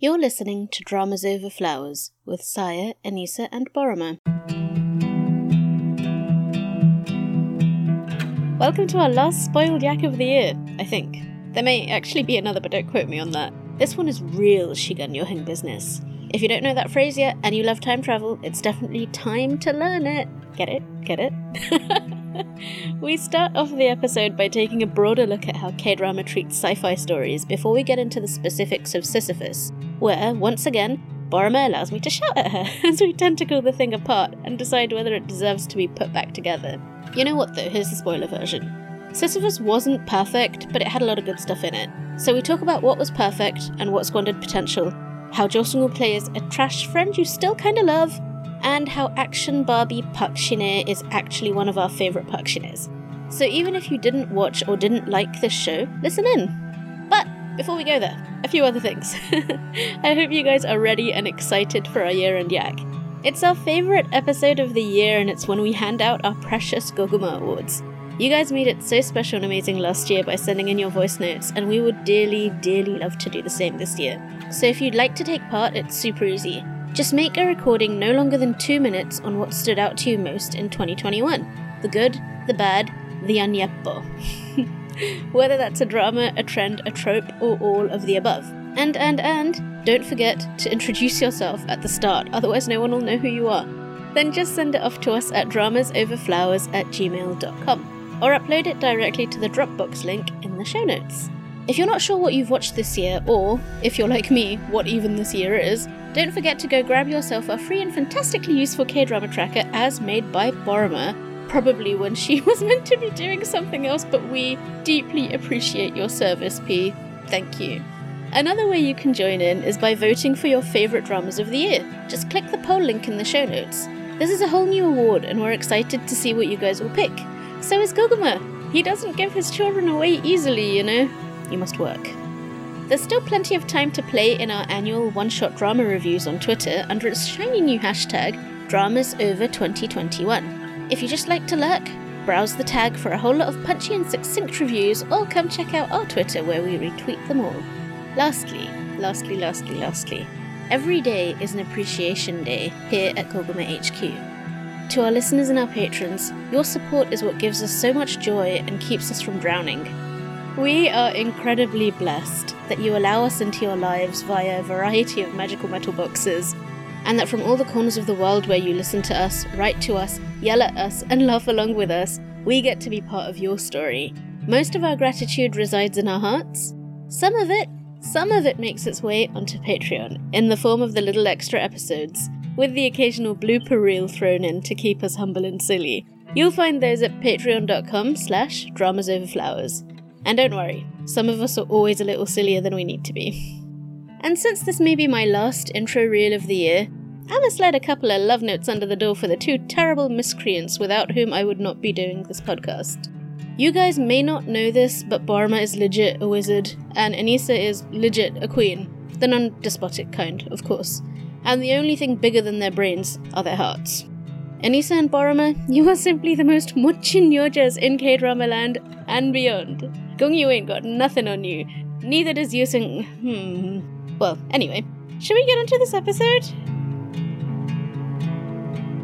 You're listening to Dramas Over Flowers with Saya, Anissa, and Paroma. Welcome to our last spoiled yak of the year, I think. There may actually be another, but don't quote me on that. This one is real Shigan Yoheng business. If you don't know that phrase yet and you love time travel, it's definitely time to learn it. Get it? Get it? we start off the episode by taking a broader look at how K drama treats sci fi stories before we get into the specifics of Sisyphus, where, once again, Paroma allows me to shout at her as we tentacle the thing apart and decide whether it deserves to be put back together. You know what though, here's the spoiler version. Sisyphus wasn't perfect, but it had a lot of good stuff in it. So we talk about what was perfect and what squandered potential, how Jo Sung-woo plays a trash friend you still kinda love, and how action Barbie Park is actually one of our favourite Park So even if you didn't watch or didn't like this show, listen in. Before we go there, a few other things. I hope you guys are ready and excited for our year end yak. It's our favourite episode of the year and it's when we hand out our precious Goguma Awards. You guys made it so special and amazing last year by sending in your voice notes, and we would dearly, dearly love to do the same this year. So if you'd like to take part, it's super easy. Just make a recording no longer than two minutes on what stood out to you most in 2021 the good, the bad, the anyeppo. Whether that's a drama, a trend, a trope, or all of the above. And, and, and, don't forget to introduce yourself at the start, otherwise, no one will know who you are. Then just send it off to us at dramasoverflowers at gmail.com or upload it directly to the Dropbox link in the show notes. If you're not sure what you've watched this year, or if you're like me, what even this year is, don't forget to go grab yourself a free and fantastically useful K drama tracker as made by Paroma, probably when she was meant to be doing something else, but we deeply appreciate your service, P. Thank you. Another way you can join in is by voting for your favourite dramas of the year. Just click the poll link in the show notes. This is a whole new award, and we're excited to see what you guys will pick. So is Goguma. He doesn't give his children away easily, you know. You must work. There's still plenty of time to play in our annual one shot drama reviews on Twitter under its shiny new hashtag, DramasOver2021. If you just like to lurk, browse the tag for a whole lot of punchy and succinct reviews, or come check out our Twitter where we retweet them all. Lastly, lastly, lastly, lastly, every day is an appreciation day here at Goguma HQ. To our listeners and our patrons, your support is what gives us so much joy and keeps us from drowning. We are incredibly blessed that you allow us into your lives via a variety of magical metal boxes, and that from all the corners of the world where you listen to us, write to us, yell at us, and laugh along with us, we get to be part of your story. Most of our gratitude resides in our hearts. Some of it, some of it makes its way onto Patreon in the form of the little extra episodes, with the occasional blooper reel thrown in to keep us humble and silly. You'll find those at patreon.com slash dramasoverflowers. And don't worry, some of us are always a little sillier than we need to be. And since this may be my last intro reel of the year, must let a couple of love notes under the door for the two terrible miscreants without whom I would not be doing this podcast. You guys may not know this, but Paroma is legit a wizard, and Anissa is legit a queen. The non despotic kind, of course. And the only thing bigger than their brains are their hearts. Anissa and Paroma, you are simply the most muchin yojas in K drama land and beyond. Gong Yoo ain't got nothing on you. Neither does Yusung. Hmm. Well, anyway, should we get into this episode?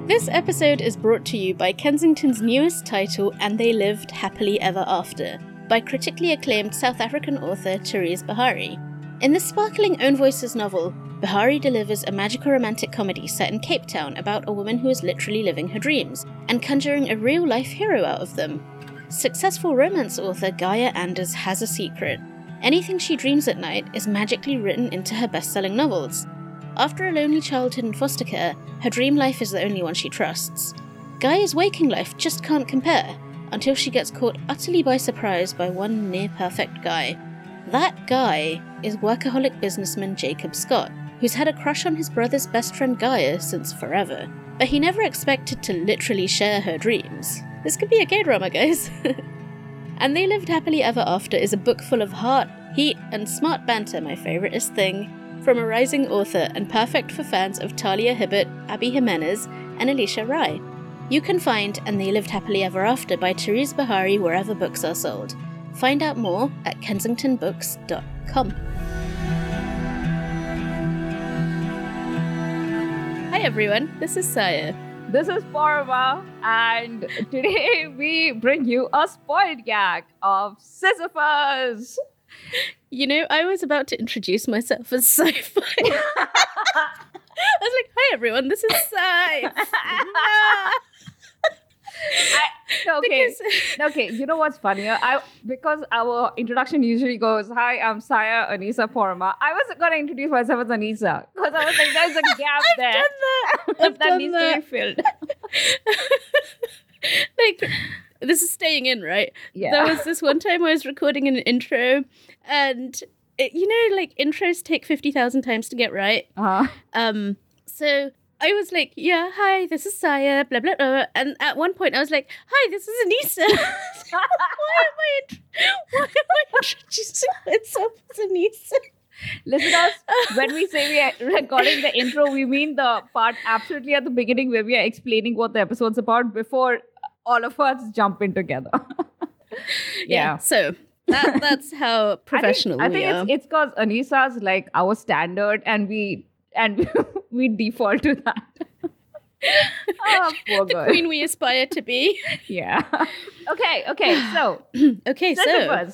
This episode is brought to you by Kensington's newest title, And They Lived Happily Ever After, by critically acclaimed South African author Therese Beharrie. In this sparkling Own Voices novel, Beharrie delivers a magical romantic comedy set in Cape Town about a woman who is literally living her dreams and conjuring a real life hero out of them. Successful romance author Gaia Anders has a secret. Anything she dreams at night is magically written into her best selling novels. After a lonely childhood in foster care, her dream life is the only one she trusts. Gaia's waking life just can't compare until she gets caught utterly by surprise by one near perfect guy. That guy is workaholic businessman Jacob Scott, who's had a crush on his brother's best friend Gaia since forever. But he never expected to literally share her dreams. This could be a K drama, guys. and They Lived Happily Ever After is a book full of heart, heat, and smart banter, my favouriteest thing, from a rising author and perfect for fans of Talia Hibbert, Abby Jimenez, and Alisha Rai. You can find And They Lived Happily Ever After by Therese Beharrie wherever books are sold. Find out more at kensingtonbooks.com. Hi everyone, this is Saya. This is Paroma, and today we bring you a spoiled gag of Sisyphus. You know, I was about to introduce myself as sci-fi. I was like, "Hi everyone, this is Sci." I, okay, because... okay. You know what's funnier? I because our introduction usually goes, "Hi, I'm Saya Anisa Paroma." I was gonna introduce myself as Anisa because I was like, "There's a gap I've there done that, I've that done needs that. to be filled." like, this is staying in, right? Yeah. There was this one time I was recording an intro, and it, you know, like intros take fifty thousand times to get right. Uh-huh. Um, so I was like, yeah, hi, this is Saya, blah, blah, blah. And at one point I was like, hi, this is Anissa. why am I, int- why am I introducing myself as Anissa? Listeners, when we say we are recording the intro, we mean the part absolutely at the beginning where we are explaining what the episode's about before all of us jump in together. yeah. So that, that's how professional I think, I think it's it's because Anisa's like our standard, and we and we default to that. oh, poor the girl. queen we aspire to be. Yeah. okay. Okay. So Okay, so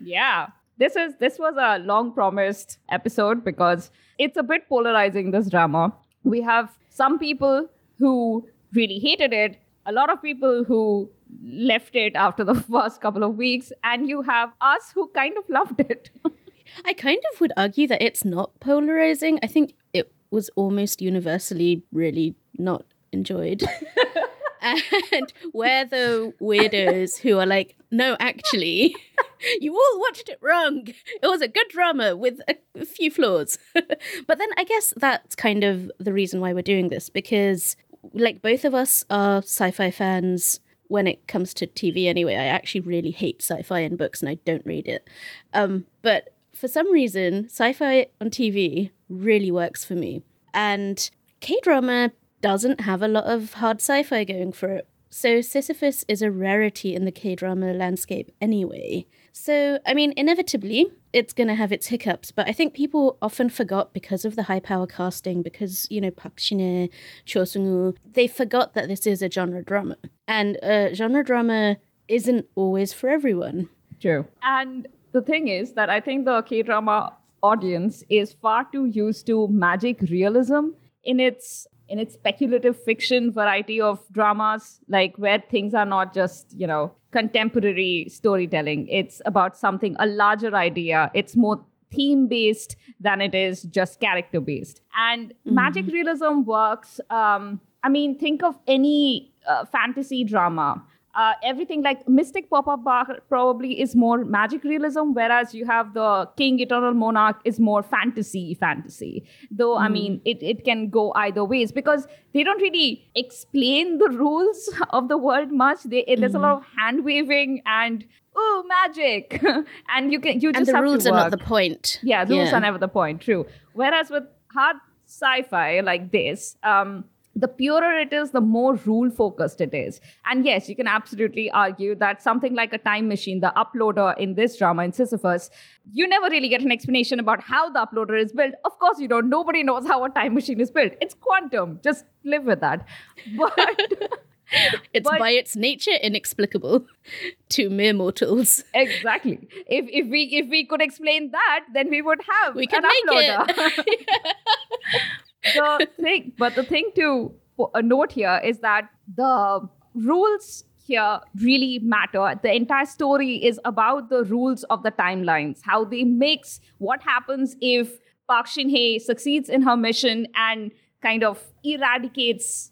Yeah. This is this was a long promised episode because it's a bit polarizing this drama. We have some people who really hated it, a lot of people who left it after the first couple of weeks, and you have us who kind of loved it. I kind of would argue that it's not polarizing. I think it was almost universally really not enjoyed. and we're the weirdos who are like, no, actually, you all watched it wrong. It was a good drama with a, few flaws. but then I guess that's kind of the reason why we're doing this because, like, both of us are sci fi fans when it comes to TV anyway. I actually really hate sci fi in books and I don't read it. Um, but for some reason, sci fi on TV really works for me. And K drama doesn't have a lot of hard sci fi going for it. So Sisyphus is a rarity in the K drama landscape anyway. So, I mean, inevitably, it's going to have its hiccups, but I think people often forgot because of the high power casting, because, you know, Park Shin-hye, Cho Sung-woo, they forgot that this is a genre drama. And uh, genre drama isn't always for everyone. True. And the thing is that I think the K drama audience is far too used to magic realism in its in its speculative fiction variety of dramas, like where things are not just, you know, contemporary storytelling. It's about something, a larger idea. It's more theme based than it is just character based. And Mm-hmm. magic realism works. Um, I mean, think of any uh, fantasy drama. Uh, everything like Mystic Pop Up Bar probably is more magic realism, whereas you have the King Eternal Monarch is more fantasy fantasy. Though I mean, it, it can go either ways because they don't really explain the rules of the world much. They, There's a lot of hand waving and oh magic, and you can you just And the have rules to are not the point. Yeah, the rules are never the point. True. Whereas with hard sci-fi like this, um, the purer it is, the more rule focused it is. And yes, you can absolutely argue that something like a time machine, the uploader in this drama in Sisyphus, you never really get an explanation about how the uploader is built. Of course, you don't. Nobody knows how a time machine is built. It's quantum. Just live with that. But It's But- by its nature inexplicable to mere mortals. exactly. If if we if we could explain that, then we would have We can an make uploader. it. The thing, but the thing to uh, note here is that the rules here really matter. The entire story is about the rules of the timelines, how they mix what happens if Park Shin Hye succeeds in her mission and kind of eradicates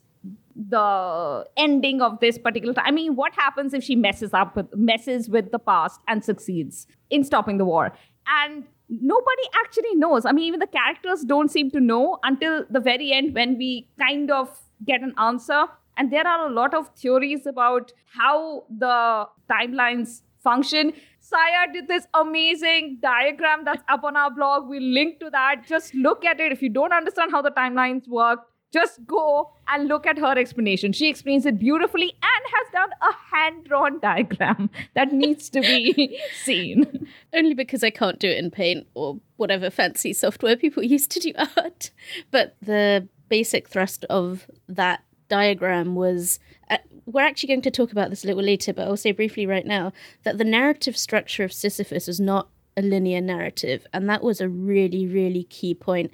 the ending of this particular time. I mean, what happens if she messes up with messes with the past and succeeds in stopping the war? And nobody actually knows. I mean, even the characters don't seem to know until the very end when we kind of get an answer. And there are a lot of theories about how the timelines function. Saya did this amazing diagram that's up on our blog. We'll link to that. Just look at it. If you don't understand how the timelines work, just go and look at her explanation. She explains it beautifully and has done a hand drawn diagram that needs to be seen. Only because I can't do it in Paint or whatever fancy software people use to do art. But the basic thrust of that diagram was uh, we're actually going to talk about this a little later, but I'll say briefly right now that the narrative structure of Sisyphus is not a linear narrative, and that was a really, really key point.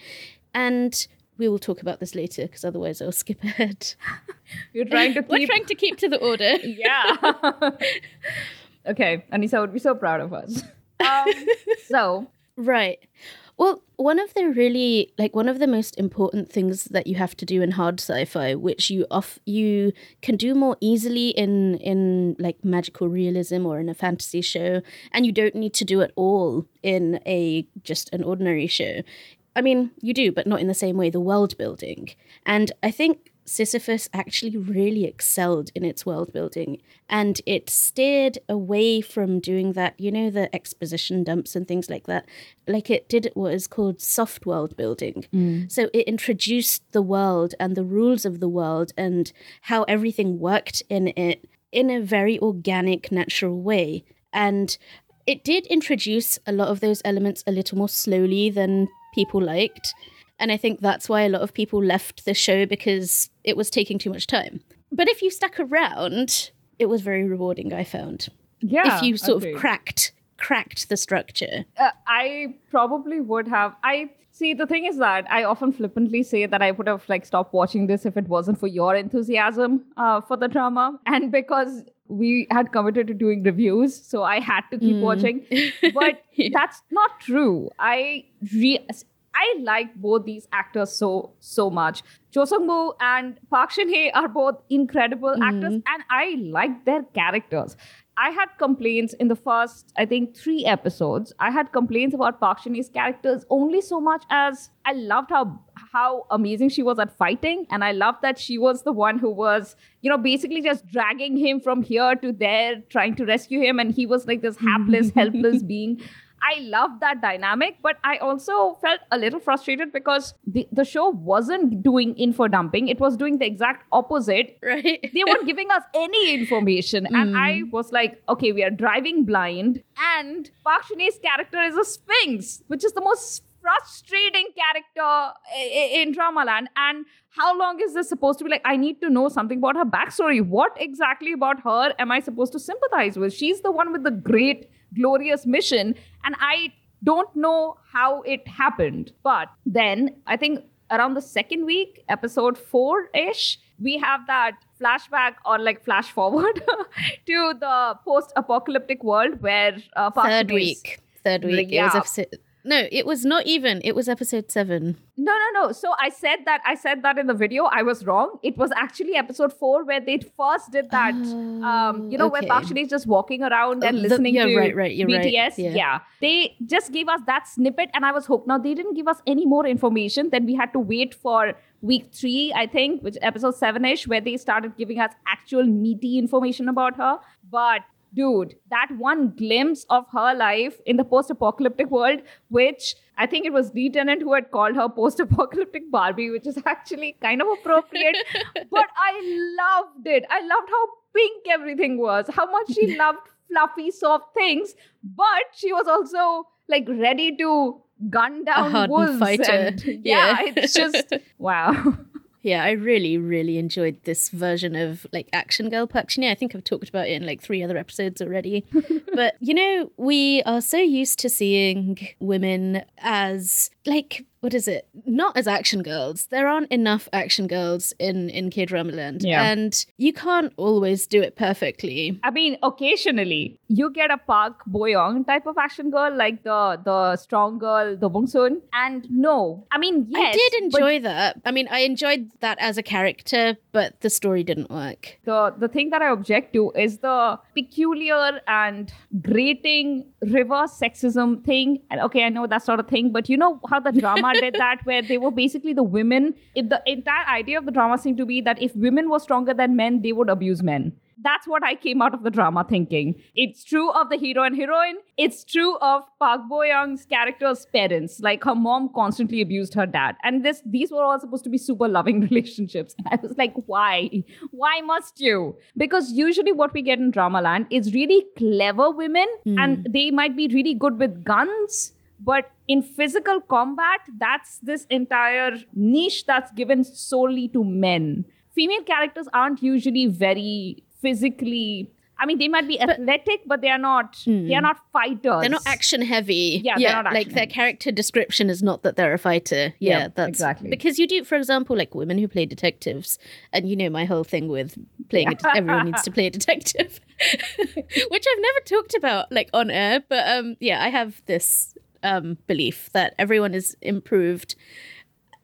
And we will talk about this later because otherwise I'll skip ahead. You're trying to keep. We're trying to keep to the order. yeah. okay, Anissa would be so proud of us. Um, so right. Well, one of the really like one of the most important things that you have to do in hard sci-fi, which you off you can do more easily in in like magical realism or in a fantasy show, and you don't need to do it all in a just an ordinary show. I mean, you do, but not in the same way. The world building, and I think Sisyphus actually really excelled in its world building and it steered away from doing that, you know, the exposition dumps and things like that. Like it did what is called soft world building. Mm. So it introduced the world and the rules of the world and how everything worked in it in a very organic, natural way. And it did introduce a lot of those elements a little more slowly than people liked. And I think that's why a lot of people left the show because it was taking too much time. But if you stuck around, it was very rewarding, I found. Yeah. If you sort agreed. of cracked cracked the structure. Uh, I probably would have. I see. The thing is that I often flippantly say that I would have like stopped watching this if it wasn't for your enthusiasm uh, for the drama, and because we had committed to doing reviews, so I had to keep Mm. watching. But Yeah. that's not true. I re- I like both these actors so so much. Cho Seung-woo and Park Shin Hye are both incredible actors, and I like their characters. I had complaints in the first, I think, three episodes. I had complaints about Park Shin Hye's characters only so much as I loved how how amazing she was at fighting, and I loved that she was the one who was, you know, basically just dragging him from here to there, trying to rescue him, and he was like this hapless, helpless being. I loved that dynamic, but I also felt a little frustrated because the, the show wasn't doing info dumping. It was doing the exact opposite Right? they weren't giving us any information. And hmm. I was like, okay, we are driving blind. And Park Shin Hye's character is a sphinx, which is the most frustrating character in Dramaland. And how long is this supposed to be? Like, I need to know something about her backstory. What exactly about her am I supposed to sympathize with? She's the one with the great, glorious mission. And I don't know how it happened. But then I think around the second week, episode four ish, we have that flashback or like flash forward to the post apocalyptic world where uh, Third week. Third week. It was Yeah. No, it was not even. It was episode seven. No, no, no. So I said that I said that in the video. I was wrong. It was actually episode four where they first did that. um, you know, where okay. Shin Hye is just walking around and Oh, the- listening yeah, to right, right, you're right. BTS. Yeah. They just gave us that snippet, and I was hooked. Now they didn't give us any more information. Then we had to wait for week three, I think, which episode seven ish, where they started giving us actual meaty information about her. But dude, that one glimpse of her life in the post apocalyptic world, which I think it was D. Tennant who had called her post apocalyptic Barbie, which is actually kind of appropriate. but I loved it. I loved how pink everything was, how much she loved fluffy, soft things, but she was also like ready to gun down hardened wolves. fighter. and- Yeah. yeah, it's just wow. Yeah, I really, really enjoyed this version of like Action Girl Park I think I've talked about it in like three other episodes already. but you know, we are so used to seeing women as like what is it? Not as action girls. There aren't enough action girls in in K Dramaland, Yeah. and you can't always do it perfectly. I mean, occasionally you get a Park Boyoung type of action girl, like the the strong girl, the Bong Soon. And no, I mean, yes, I did enjoy that. I mean, I enjoyed that as a character, but the story didn't work. the the thing that I object to is the peculiar and grating reverse sexism thing. And okay, I know that's not a thing, but you know how the drama did that, where they were basically the women. If the entire idea of the drama seemed to be that if women were stronger than men, they would abuse men. That's what I came out of the drama thinking. It's true of the hero and heroine. It's true of Park Bo Young's character's parents. Like her mom constantly abused her dad, and this these were all supposed to be super loving relationships. And I was like, why? Why must you? Because usually what we get in Dramaland is really clever women, and hmm. they might be really good with guns. But in physical combat, that's this entire niche that's given solely to men. Female characters aren't usually very physically I mean, they might be athletic, but, they are not. They are not fighters. Hmm. They're not action heavy. Yeah, they're not like action their character description is not that they're a fighter. Yeah, Yeah, that's exactly. because you do, for example, like women who play detectives, and you know my whole thing with playing. A det- everyone needs to play a detective, which I've never talked about like on air. But um, yeah, I have this um belief that everyone is improved.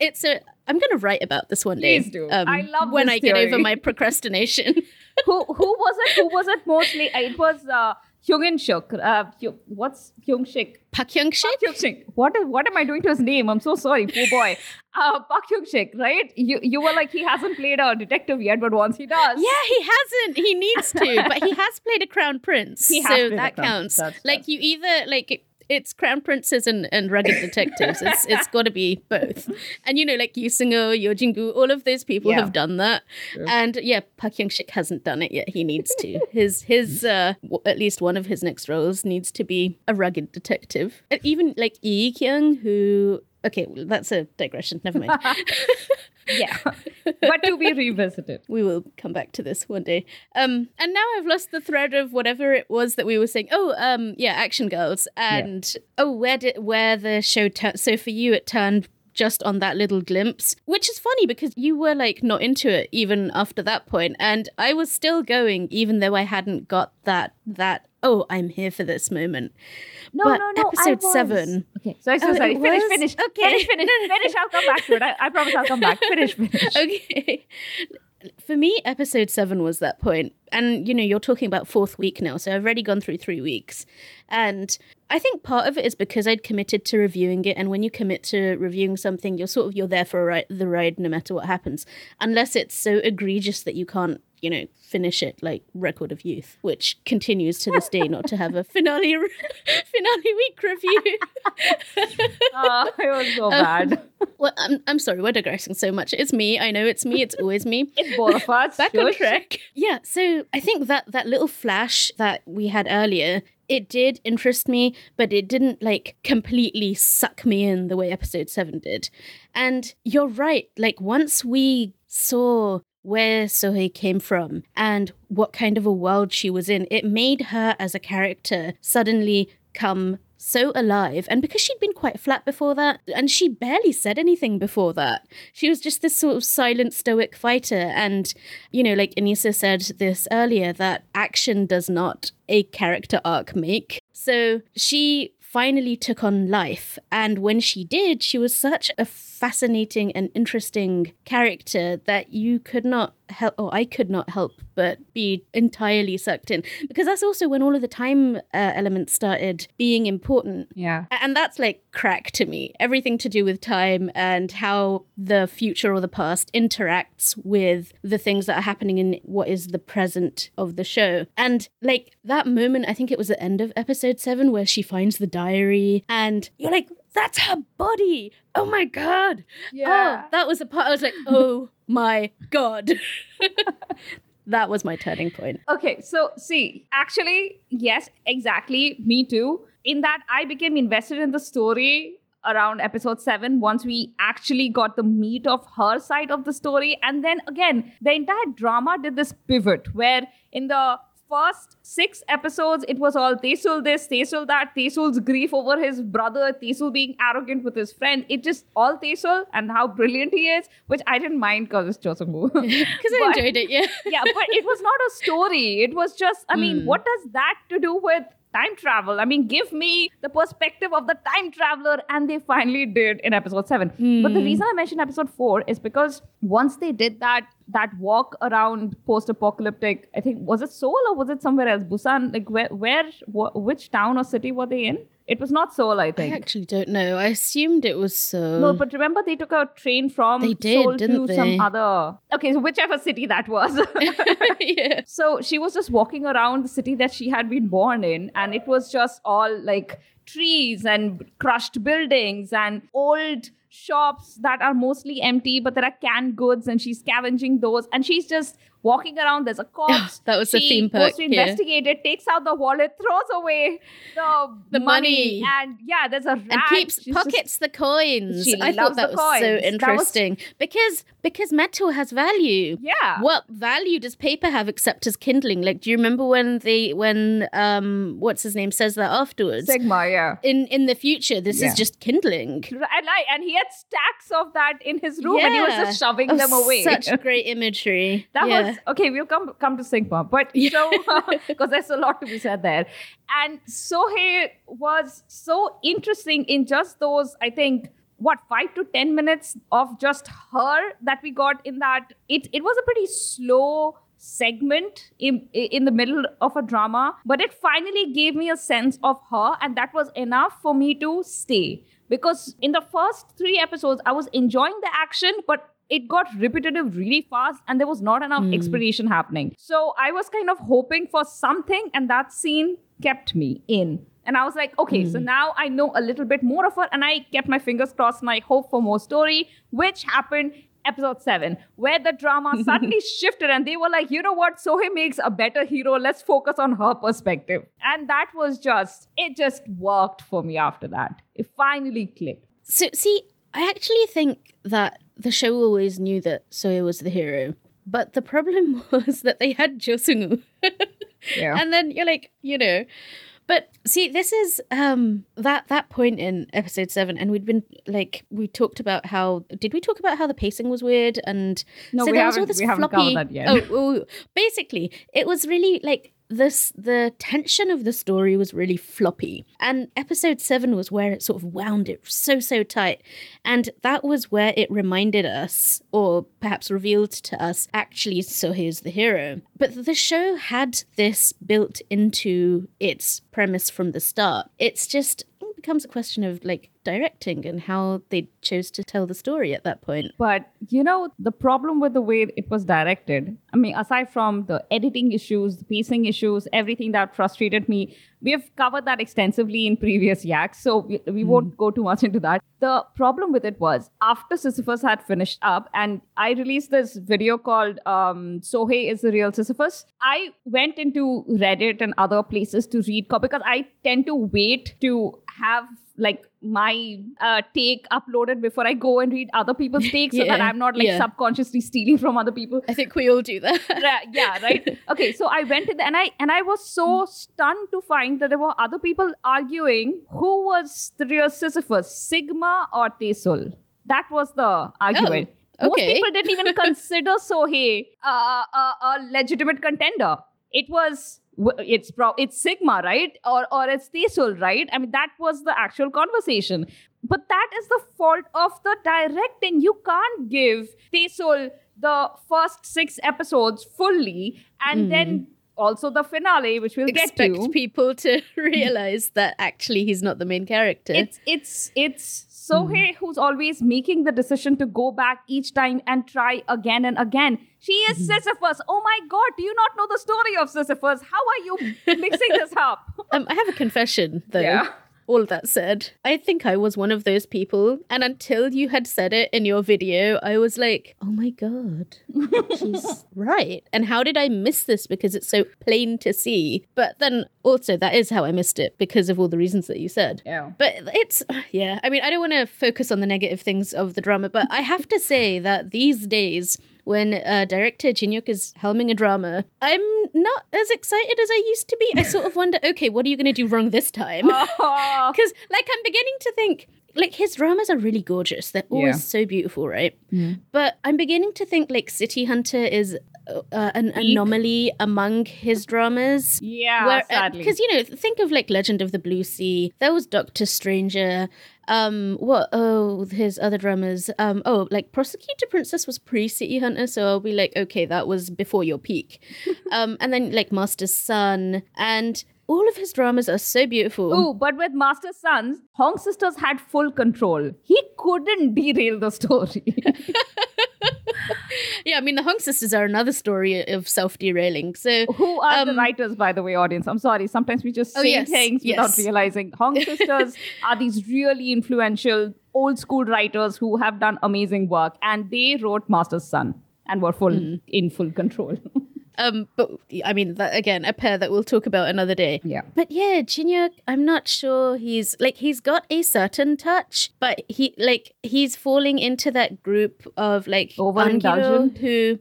It's a. I'm going to write about this one day. Please do. Um, I love when I get over my procrastination. who who was it? Who was it mostly? Uh, It was uh, Hyungin Shuk. Uh, what's Hyung Shik? Pak Hyung Shik. Hyung Shik. What is what am I doing to his name? I'm so sorry, poor boy. Uh, Park Hyung Shik, right? You you were like he hasn't played a detective yet, but once he does, Yeah, he hasn't. He needs to, but he has played a crown prince, He has so that counts. That's- like that's- you either like it's crown princes and, and rugged detectives. It's it's got to be both. And you know, like Yoo Seung-ho, Yeo Jin-goo, all of those people Yeah. have done that. And yeah, Park Hyung Sik hasn't done it yet. He needs to. His his uh w- at least one of his next roles needs to be a rugged detective. And even like Lee Kyung, who okay, well, that's a digression. Never mind. yeah. but to be revisited. we will come back to this one day. Um, and now I've lost the thread of whatever it was that we were saying. Oh, um, yeah, Action Girls, and oh, where did where the show turned? So for you, it turned just on that little glimpse, which is funny because you were like not into it even after that point, and I was still going even though I hadn't got that that oh, I'm here for this moment. No, But no, no. I episode was. seven- Okay, sorry, so Oh, sorry. it Finish, was? finish. Okay. Finish, finish, finish. I'll come back to it. I, I promise I'll come back. Finish, finish. okay. For me, episode seven was that. And, you know, you're talking about fourth week now. So I've already gone through three weeks. And I think part of it is because I'd committed to reviewing it. And when you commit to reviewing something, you're sort of, you're there for a ri- the ride no matter what happens. Unless it's so egregious that you can't, you know, finish it like Record of Youth, which continues to this day not to have a finale, finale week review. Oh, it was so um, bad. well, I'm, I'm sorry, we're digressing so much. It's me. I know it's me. It's always me. It's both of us. back on track. Yeah, so I think that that little flash that we had earlier, it did interest me, but it didn't like completely suck me in the way episode 7 did. And you're right, like once we saw where Seo-hae came from and what kind of a world she was in, it made her as a character suddenly come so alive. And because she'd been quite flat before that, and she barely said anything before that, she was just this sort of silent, stoic fighter. And, you know, like Anissa said this earlier, that action does not a character arc make. So she finally took on life. And when she did, she was such a fascinating and interesting character that you could not help, or I could not help but be entirely sucked in. Because that's also when all of the time uh, elements started being important. Yeah. And that's like crack to me. Everything to do with time and how the future or the past interacts with the things that are happening in what is the present of the show. And like that moment, I think it was the end of episode seven where she finds the diary and you're like, that's her body. Oh my God. Yeah. Oh, that was the part I was like, oh my God. that was my turning point. Okay, so see, actually, yes, exactly. Me too. In that, I became invested in the story around episode seven once we actually got the meat of her side of the story. And then again, the entire drama did this pivot where in the first six episodes, it was all Tae-sul this, Tae-sul that, Tae-sul's grief over his brother, Tae-sul being arrogant with his friend. It just all Tae-sul and how brilliant he is, which I didn't mind because it's Cho Seung-woo. Because I But- enjoyed it, yeah. yeah, but it was not a story. It was just, I mean, Hmm. what does that to do with time travel? I mean, give me the perspective of the time traveler, and they finally did in episode seven. But Hmm. the reason I mentioned episode four is because once they did that that walk around post-apocalyptic, I think was it Seoul or was it somewhere else? Busan? Like where, where, wh- which town or city were they in? It was not Seoul, I think. I actually don't know. I assumed it was so. No, but remember they took a train from They did, Seoul didn't to some other. Okay, so whichever city that was. yeah. So she was just walking around the city that she had been born in, and it was just all like trees and crushed buildings and old shops that are mostly empty, but there are canned goods, and she's scavenging those, and she's just walking around. There's a corpse. That was the she theme goes to investigate it, takes out the wallet, throws away the, The money. and yeah, there's a rat. and keeps She's just- pockets the coins. She I thought that the was so coins. Was- interesting because because metal has value. yeah. What value does paper have except as kindling? Like, do you remember when they when um what's his name says that afterwards? Sigma, yeah. in in the future, this Yeah. is just kindling. And like, and he had stacks of that in his room, and he was just shoving Oh, them away. Such great imagery. That Yeah. was okay. We'll come come to Sigma, but so because there's a lot to be said there. And Seo-hae was so interesting in just those, I think, what five to ten minutes of just her that we got in that. It it was a pretty slow segment in in the middle of a drama, but it finally gave me a sense of her, and that was enough for me to stay. Because in the first three episodes, I was enjoying the action, but it got repetitive really fast and there was not enough hmm. explanation happening. So I was kind of hoping for something, and that scene kept me in. And I was like, okay, so hmm. now I know a little bit more of her, and I kept my fingers crossed and I hope for more story, which happened episode 7 where the drama suddenly shifted and they were like you know what Seo-hae makes a better hero let's focus on her perspective and that was just it just worked for me after that it finally clicked So see, I actually think that the show always knew that Seo-hae was the hero. But the problem was that they had Cho Seung-woo. yeah and then you're like, you know. But see, this is um that that point in episode seven, and we'd been like we talked about how did we talk about how the pacing was weird and No, so we there was all this we floppy. covered that yet. Oh, oh, basically, it was really like this the tension of the story was really floppy and episode 7 was where it sort of wound it so so tight and that was where it reminded us or perhaps revealed to us actually so here's the hero. But the show had this built into its premise from the start. It's just becomes a question of like directing and how they chose to tell the story at that point But you know, the problem with the way it was directed, I mean, aside from the editing issues, the pacing issues, everything that frustrated me, we have covered that extensively in previous yaks, so we, we won't go too much into that. The problem with it was after Sisyphus had finished up, and I released this video called um, Seo-hae is the Real Sisyphus, I went into Reddit and other places to read because I tend to wait to have like my uh, take uploaded before I go and read other people's takes so that I'm not like yeah. subconsciously stealing from other people. i think we all do that Right, yeah, right. Okay, so I went in there and I and I was so stunned to find that there were other people arguing who was the real Sisyphus, Sigma or Tae-sul. That was the argument. Most okay. people didn't even consider Seo-hae uh, a, a legitimate contender. It was it's pro- it's Sigma, right? Or or it's Tae-sul, right? I mean, that was the actual conversation. But that is the fault of the directing. You can't give Tae-sul the first six episodes fully and mm-hmm. then also the finale, which we'll expect get to. people to realize that actually he's not the main character. It's it's it's Seo-hae who's always making the decision to go back each time and try again and again. She is Sisyphus. Oh my god, do you not know the story of Sisyphus? How are you mixing this up? um, I have a confession, though. Yeah. All of that said, I think I was one of those people, and until you had said it in your video, I was like, "Oh my god, she's right." And how did I miss this? Because it's so plain to see. But then also, that is how I missed it because of all the reasons that you said. Yeah. But it's, yeah, I mean, I don't want to focus on the negative things of the drama, but I have to say that these days, when uh, director Jin Hyuk is helming a drama, I'm not as excited as I used to be. I sort of wonder, okay, what are you going to do wrong this time? Oh, Because, like, I'm beginning to think, like, his dramas are really gorgeous. They're always Yeah. so beautiful, right? But I'm beginning to think, like, City Hunter is uh, uh, an Peak. anomaly among his dramas yeah, sadly. because you know think of like legend of the blue sea there was doctor stranger um what oh his other dramas um oh like prosecutor princess was pre city hunter so i'll be like okay that was before your peak um and then like master's sun and all of his dramas are so beautiful Oh, but with Master's Sun, Hong sisters had full control. He couldn't derail the story. yeah i mean the hong sisters are another story of self-derailing so Who are the Um, writers, by the way, audience? I'm sorry. Sometimes we just Oh, say yes, things yes. without realizing. Hong sisters are these really influential old school writers who have done amazing work, and they wrote Master's Sun and were full Mm. in full control. Um, but I mean, that, again, a pair that we'll talk about another day. Yeah. But yeah, Jin Hyuk, I'm not sure he's like he's got a certain touch, but he like he's falling into that group of like Overindulgent? Who,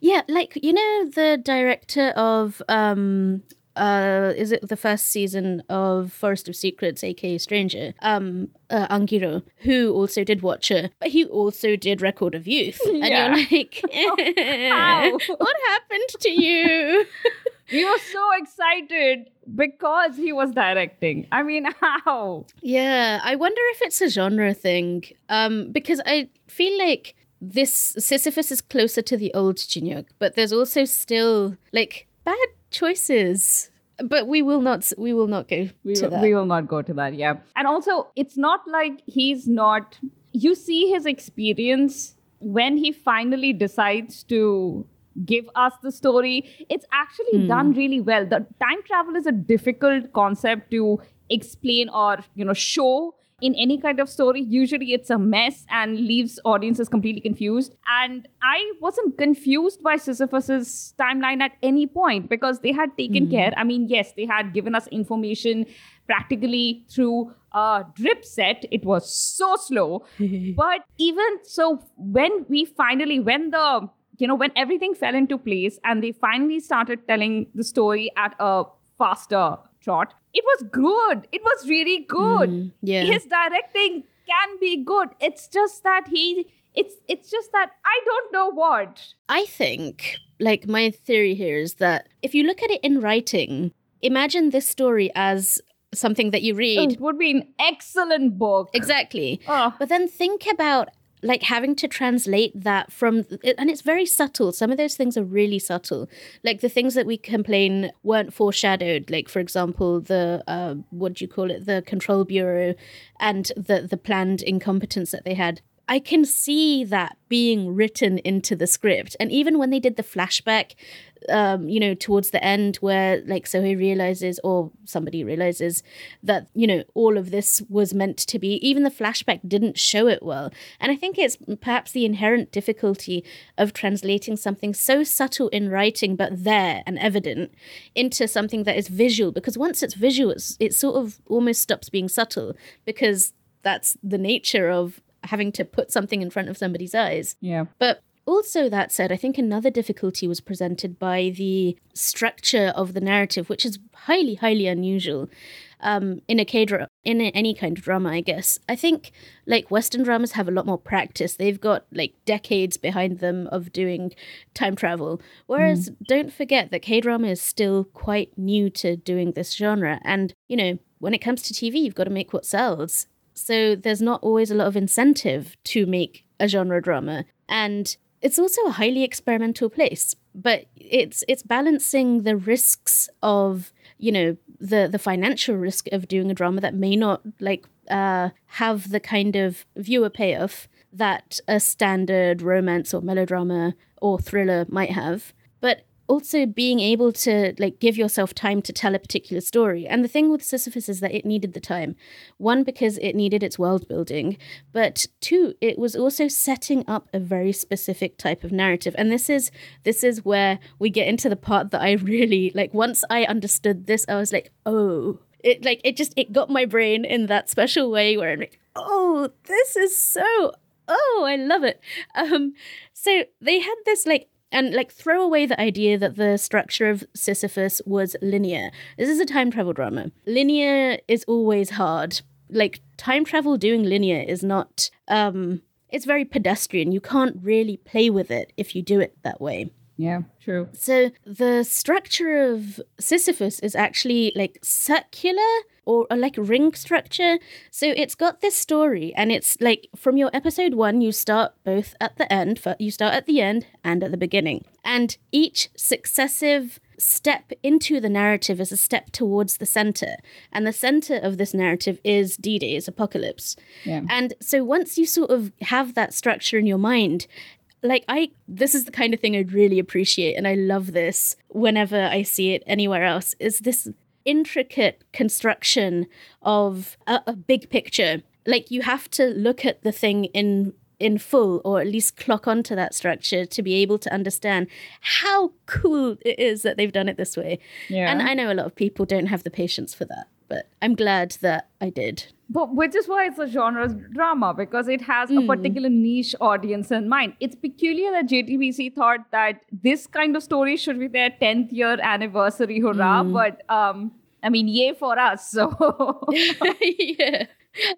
yeah, like you know the director of um. Uh, is it the first season of Forest of Secrets, aka Stranger? Um, uh, Ahn Gil-ho, who also did Watcher, but he also did Record of Youth, Yeah. and you're like, How? what happened to you? we were so excited because he was directing. I mean, how? Yeah, I wonder if it's a genre thing. Um, because I feel like this Sisyphus is closer to the old Jin Hyuk, but there's also still like bad choices. But we will not. We will not go We to will, that. we will not go to that, yeah. And also, it's not like he's not. You see his experience when he finally decides to give us the story. It's actually hmm. done really well. The time travel is a difficult concept to explain or you know show in any kind of story usually it's a mess and leaves audiences completely confused. And i wasn't confused by sisyphus's timeline at any point because they had taken hmm. care. I mean yes they had given us information practically through a drip set. It was so slow. But even so when we finally when the you know when everything fell into place and they finally started telling the story at a faster trot it was good it was really good Mm, yeah. his directing can be good it's just that he it's it's just that i don't know what I think, like, my theory here is that if you look at it in writing, imagine this story as something that you read. it would be an excellent book Exactly. Oh. But then think about like having to translate that from and it's very subtle. Some of those things are really subtle. Like the things that we complain weren't foreshadowed like for example the uh, what do you call it? The control bureau and the the planned incompetence that they had i can see that being written into the script and even when they did the flashback um, you know, towards the end where like Seo-hae realizes or somebody realizes that, you know, all of this was meant to be, even the flashback didn't show it well. And I think it's perhaps the inherent difficulty of translating something so subtle in writing but there and evident into something that is visual because once it's visual, it's, it sort of almost stops being subtle because that's the nature of having to put something in front of somebody's eyes. yeah But also, that said, I think another difficulty was presented by the structure of the narrative, which is highly, highly unusual um, in a K dra- in a- any kind of drama. I guess I think like Western dramas have a lot more practice. They've got like decades behind them of doing time travel, whereas don't forget that K drama is still quite new to doing this genre. And you know, when it comes to TV, you've got to make what sells. So there's not always a lot of incentive to make a genre drama. And it's also a highly experimental place. But it's it's balancing the risks of, you know, the the financial risk of doing a drama that may not like uh have the kind of viewer payoff that a standard romance or melodrama or thriller might have. Also being able to like give yourself time to tell a particular story. And the thing with Sisyphus is that it needed the time. One because it needed its world building, but two, it was also setting up a very specific type of narrative. And this is this is where we get into the part that I really like once I understood this, I was like, "Oh, it like it just it got my brain in that special way where I'm like, "Oh, this is so oh, I love it." Um so they had this like and like throw away the idea that the structure of Sisyphus was linear. This is a time travel drama. Linear is always hard. Like time travel doing linear is not um it's very pedestrian. You can't really play with it if you do it that way. yeah true So the structure of Sisyphus is actually like circular or, or like ring structure. So it's got this story, and it's like from your episode one, you start both at the end, you start at the end and at the beginning, and each successive step into the narrative is a step towards the center, and the center of this narrative is D-Day's apocalypse. yeah And so once you sort of have that structure in your mind, like I this is the kind of thing I'd really appreciate and I love this whenever I see it anywhere else is this intricate construction of a, a big picture like you have to look at the thing in in full or at least clock onto that structure to be able to understand how cool it is that they've done it this way. Yeah. And I know a lot of people don't have the patience for that, but I'm glad that I did. But which is why it's a genre drama because it has Hmm. a particular niche audience in mind. It's peculiar that JTBC thought that this kind of story should be their 10th year anniversary hurrah, Hmm. but um, I mean, yay for us. So yeah.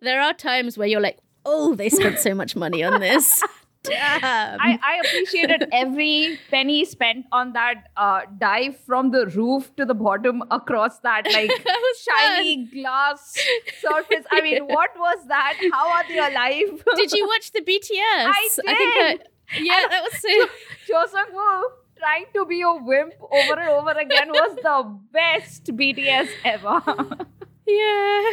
There are times where you're like, oh, they spent so much money on this. Damn. I, I appreciated every penny spent on that uh, dive from the roof to the bottom across that like That shiny glass surface. I mean, Yeah. what was that? How are they alive? Did you watch the BTS? I think I, yeah, that was so. Seung-woo trying to be a wimp over and over again was the best BTS ever. Yeah.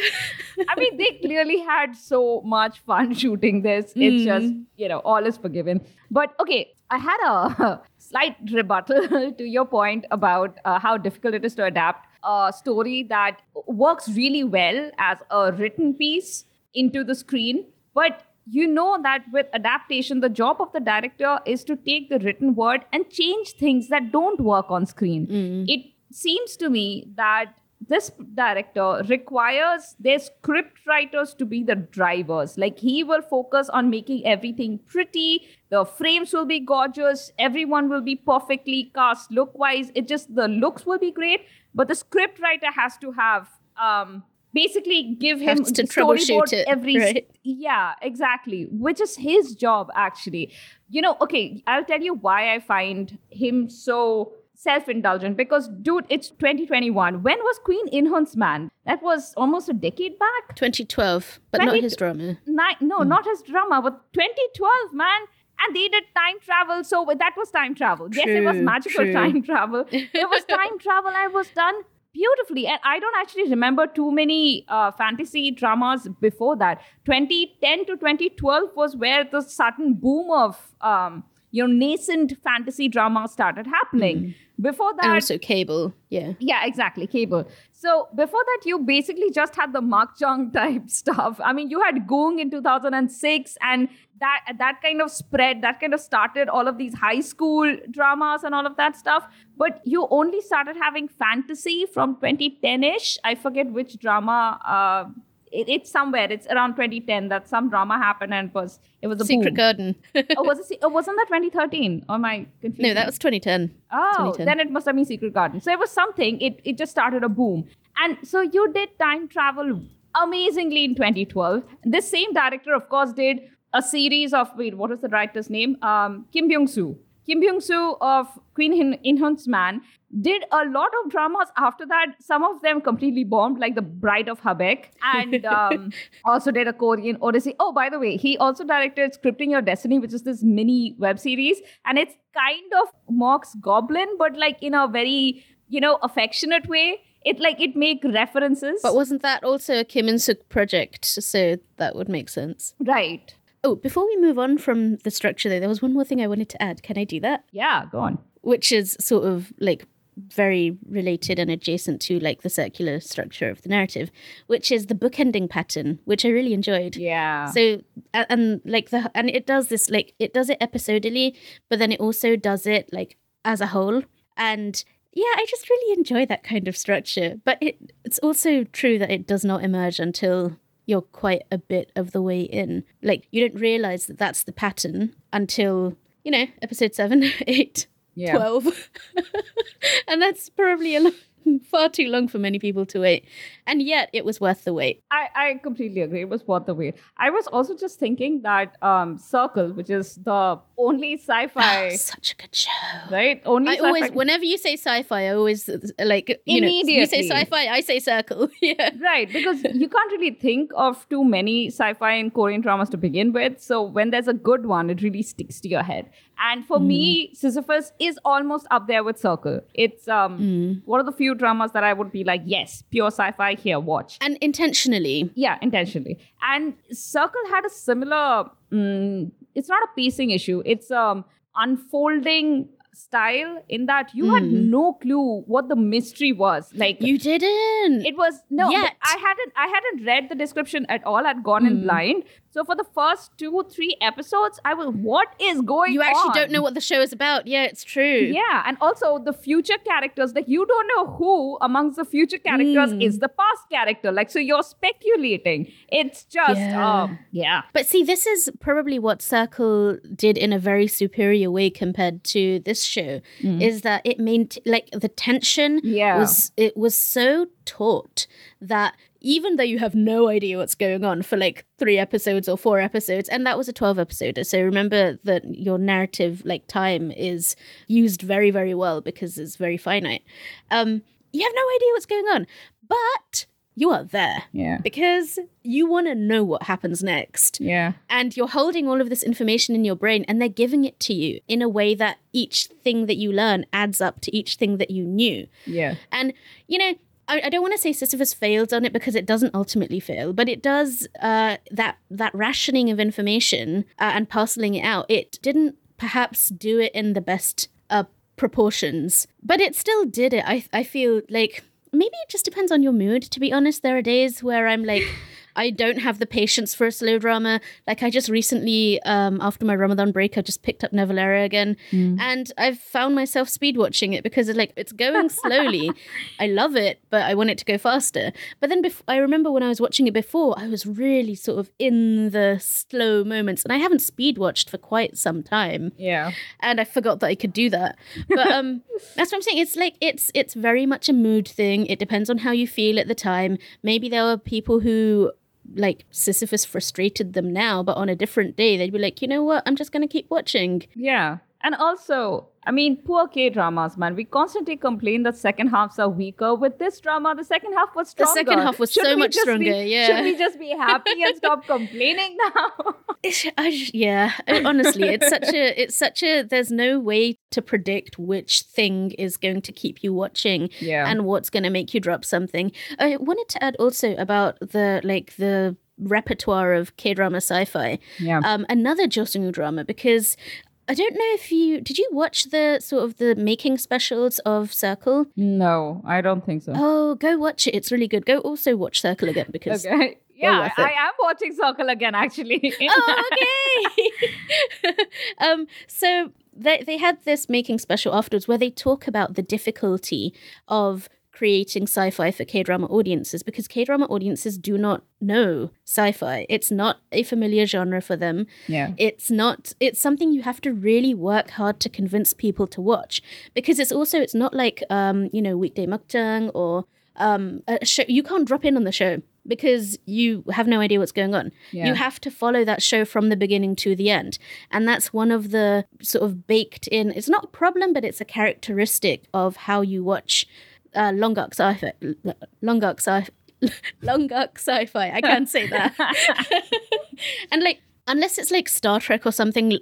I mean, they clearly had so much fun shooting this. It's just, you know, all is forgiven. But okay, I had a slight rebuttal to your point about uh, how difficult it is to adapt a story that works really well as a written piece into the screen. But you know that with adaptation, the job of the director is to take the written word and change things that don't work on screen. It seems to me that this director requires their script writers to be the drivers. Like he will focus on making everything pretty, the frames will be gorgeous, everyone will be perfectly cast look wise. It just the looks will be great, but the script writer has to have um basically give him to troubleshoot it, every right? yeah exactly which is his job actually. You know okay i'll tell you why i find him so self-indulgent because dude it's 2021 when was Queen In-hyun's Man? That was almost a decade back? 2012, but not his drama. Ni- no hmm. not his drama but 2012 man and they did time travel so that was time travel. Yes it was magical true. time travel. It was time travel it was done beautifully. And i don't actually remember too many uh, fantasy dramas before that. 2010 to 2012 was where the sudden boom of um, you know nascent fantasy drama started happening before that And also Cable. Yeah. yeah, exactly. Cable. So before that, you basically just had the makjang type stuff. I mean, you had Goong in 2006, and that that kind of spread, that kind of started all of these high school dramas and all of that stuff. But you only started having fantasy from 2010ish. I forget which drama. Uh, it, it's somewhere. It's around 2010 that some drama happened and it was it was a Secret boom. Garden. oh, was it? Oh, wasn't that 2013? Or am I confused? no, that was 2010. Oh, 2010. then it must have been Secret Garden. So it was something. It it just started a boom, and so you did time travel amazingly in 2012. This same director, of course, did a series of wait, what is the writer's name? Um, Kim Byung Soo. Kim Byung Soo of Queen In In-hyun's Man did a lot of dramas after that. Some of them completely bombed, like The Bride of Habaek, and um, also did a Korean Odyssey. Oh, by the way, he also directed Scripting Your Destiny, which is this mini web series, and it's kind of mocks Goblin, but like in a very you know affectionate way. It like it make references, But wasn't that also a Kim In Suk project? So that would make sense. right? Oh, before we move on from the structure, though, there was one more thing I wanted to add. Can I do that? Yeah, go on. Which is sort of like very related and adjacent to like the circular structure of the narrative, which is the bookending pattern, which I really enjoyed. Yeah. So a- and like the and it does this like it does it episodally, but then it also does it like as a whole. And yeah, I just really enjoy that kind of structure. But it it's also true that it does not emerge until you're quite a bit of the way in. Like you don't realize that that's the pattern until you know episode seven, eight, Yeah. 12 and that's probably a long, far too long for many people to wait and yet it was worth the wait I, I completely agree. It was worth the wait. I was also just thinking that um, Circle, which is the only sci-fi, Oh, such a good show right? Only I sci-fi. always, whenever you say sci-fi, I always like you know, you say sci-fi, I say circle. yeah, Right, because you can't really think of too many sci-fi and Korean dramas to begin with. So when there's a good one, it really sticks to your head. And for me, Sisyphus is almost up there with Circle. It's um one of the few dramas that I would be like, yes, pure sci-fi here, watch. and intentionally. Yeah, intentionally. And Circle had a similar. Mm, it's not a pacing issue. It's um unfolding style in that you had Mm. no clue what the mystery was. Like You didn't. it was no Yet. I hadn't I hadn't read the description at all. I'd gone in Mm. blind. So for the first two, three episodes, I was what is going on? you actually don't know what the show is about. Yeah, it's true. Yeah, and also the future characters, like you don't know who amongst the future characters Mm. is the past character. Like, so you're speculating. It's just, Yeah. um, yeah. But see, this is probably what Circle did in a very superior way compared to this show. Is that it made like the tension Yeah. was it was so taut that even though you have no idea what's going on for like three episodes or four episodes, and that was a twelve episoder, so remember that your narrative like time is used very very well because it's very finite. Um, you have no idea what's going on, but you are there Yeah. because you want to know what happens next. Yeah. And you're holding all of this information in your brain and they're giving it to you in a way that each thing that you learn adds up to each thing that you knew. Yeah. And, you know, I, I don't want to say Sisyphus failed on it because it doesn't ultimately fail, but it does uh, that that rationing of information uh, and parceling it out. It didn't perhaps do it in the best uh, proportions, but it still did it. I I feel like maybe it just depends on your mood. To be honest, there are days where I'm like. I don't have the patience for a slow drama. Like I just recently, um, after my Ramadan break, I just picked up Navillera again, and I've found myself speed watching it because it's like it's going slowly. I love it, but I want it to go faster. But then bef- I remember when I was watching it before, I was really sort of in the slow moments, and I haven't speed watched for quite some time, Yeah. and I forgot that I could do that. But um, that's what I'm saying. It's like it's it's very much a mood thing. It depends on how you feel at the time. Maybe there are people who like Sisyphus frustrated them now, but on a different day they'd be like, you know what, I'm just gonna keep watching. Yeah. And also, I mean, poor K dramas, man. We constantly complain that second halves are weaker. With this drama, the second half was stronger. The second half was Should so much just be- stronger, yeah. Should we just be happy and stop complaining now? I yeah, honestly, it's such a, it's such a. There's no way to predict which thing is going to keep you watching Yeah. and what's going to make you drop something. I wanted to add also about the like the repertoire of K drama sci-fi. yeah. Um, another Joseon drama because. I don't know if you did you watch the sort of the making specials of Circle? no, I don't think so. Oh, go watch it. It's really good. Go also watch Circle again because Okay. Yeah. I am watching Circle again, actually. oh, okay. um, so they they had this making special afterwards where they talk about the difficulty of creating sci-fi for K-drama audiences because K-drama audiences do not know sci-fi. It's not a familiar genre for them. yeah. It's not it's something you have to really work hard to convince people to watch because it's also it's not like um, you know, weekday mukbang or um a show you can't drop in on the show because you have no idea what's going on. Yeah. You have to follow that show from the beginning to the end. And that's one of the sort of baked in, it's not a problem, but it's a characteristic of how you watch uh, long arc sci-fi. Long arc sci long arc sci-fi. I can't say that. and like, unless it's like Star Trek or something,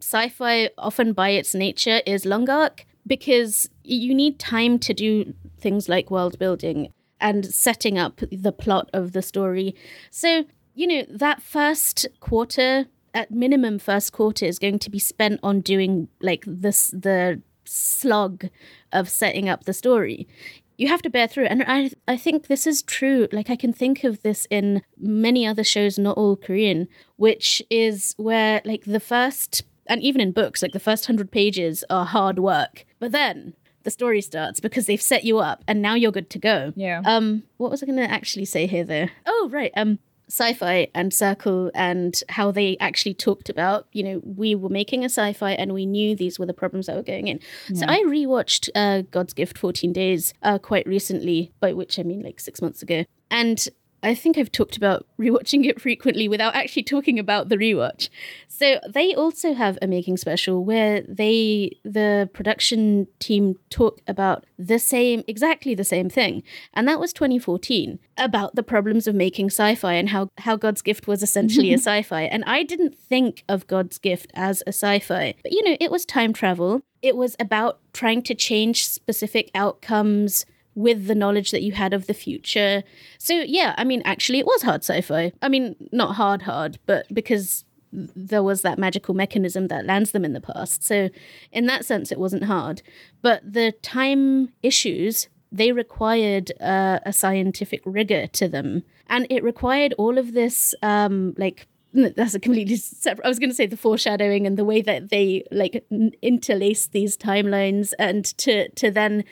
sci-fi often by its nature is long arc because you need time to do things like world building and setting up the plot of the story. So, you know, that first quarter, at minimum first quarter is going to be spent on doing like this the slog of setting up the story. You have to bear through. And I I think this is true. Like I can think of this in many other shows, not all Korean, which is where like the first and even in books, like the first hundred pages are hard work. But then the story starts because they've set you up and now you're good to go. Yeah. Um, what was I going to actually say here, though? Oh, right. Um, sci-fi and circle and how they actually talked about you know we were making a sci-fi and we knew these were the problems that were going in. So i rewatched uh god's gift 14 days uh quite recently by which i mean like six months ago. And I think I've talked about rewatching it frequently without actually talking about the rewatch. So they also have a making special where they the production team talk about the same exactly the same thing. And that was 2014 about the problems of making sci-fi and how how God's Gift was essentially a sci-fi. And I didn't think of God's Gift as a sci-fi. But you know, it was time travel. It was about trying to change specific outcomes with the knowledge that you had of the future. So yeah, I mean actually it was hard sci-fi. I mean not hard hard, but because there was that magical mechanism that lands them in the past. So, in that sense, it wasn't hard. But the time issues, they required uh, a scientific rigor to them. And it required all of this, um, like, that's a completely separate. I was going to say the foreshadowing and the way that they like interlace these timelines, and to to then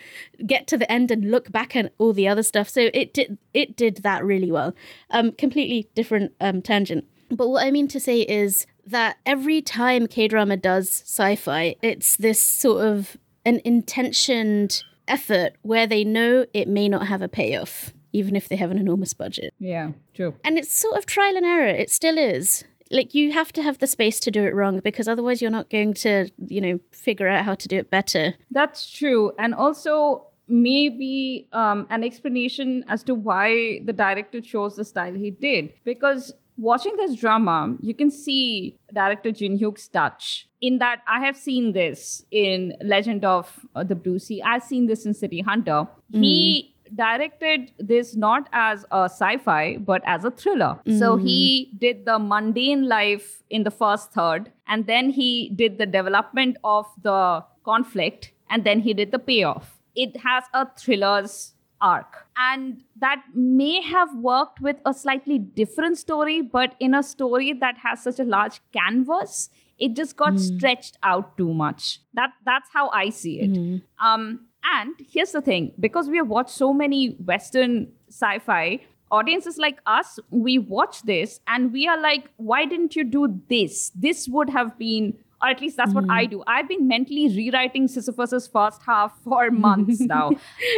get to the end and look back at all the other stuff. So it did it did that really well. Um, completely different um tangent. But what I mean to say is that every time K drama does sci-fi, it's this sort of an intentioned effort where they know it may not have a payoff even if they have an enormous budget. Yeah, true. And it's sort of trial and error. It still is. Like you have to have the space to do it wrong because otherwise you're not going to, you know, figure out how to do it better. That's true. And also maybe um, an explanation as to why the director chose the style he did. Because watching this drama, you can see director Jin Hyuk's touch. In that, I have seen this in Legend of uh, the Blue Sea. I've seen this in City Hunter. Mm. He directed this not as a sci-fi but as a thriller mm. so he did the mundane life in the first third and then he did the development of the conflict and then he did the payoff it has a thriller's arc and that may have worked with a slightly different story but in a story that has such a large canvas it just got mm. stretched out too much that that's how i see it mm. um and here's the thing because we have watched so many Western sci fi, audiences like us, we watch this and we are like, why didn't you do this? This would have been, or at least that's mm. what I mm-hmm. do. I've been mentally rewriting Sisyphus's first half for months now.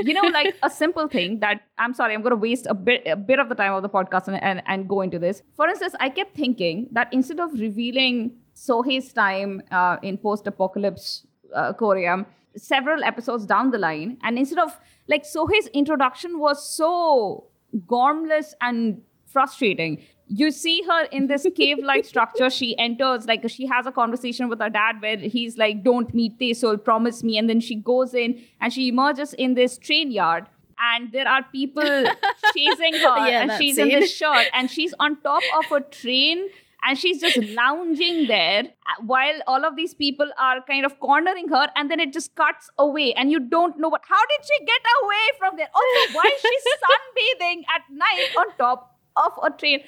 you know, like a simple thing that I'm sorry, I'm going to waste a bit, a bit of the time of the podcast and, and, and go into this. For instance, I kept thinking that instead of revealing Seo-hae's time uh, in post apocalypse uh, Korea, several episodes down the line and instead of like Seo-hae's introduction was so gormless and frustrating you see her in this cave like structure she enters like she has a conversation with her dad where he's like don't meet so promise me and then she goes in and she emerges in this train yard and there are people chasing her yeah, and she's scene. in this shirt and she's on top of a train and she's just lounging there uh, while all of these people are kind of cornering her and then it just cuts away and you don't know what how did she get away from there? Also why is she sunbathing at night on top of a train?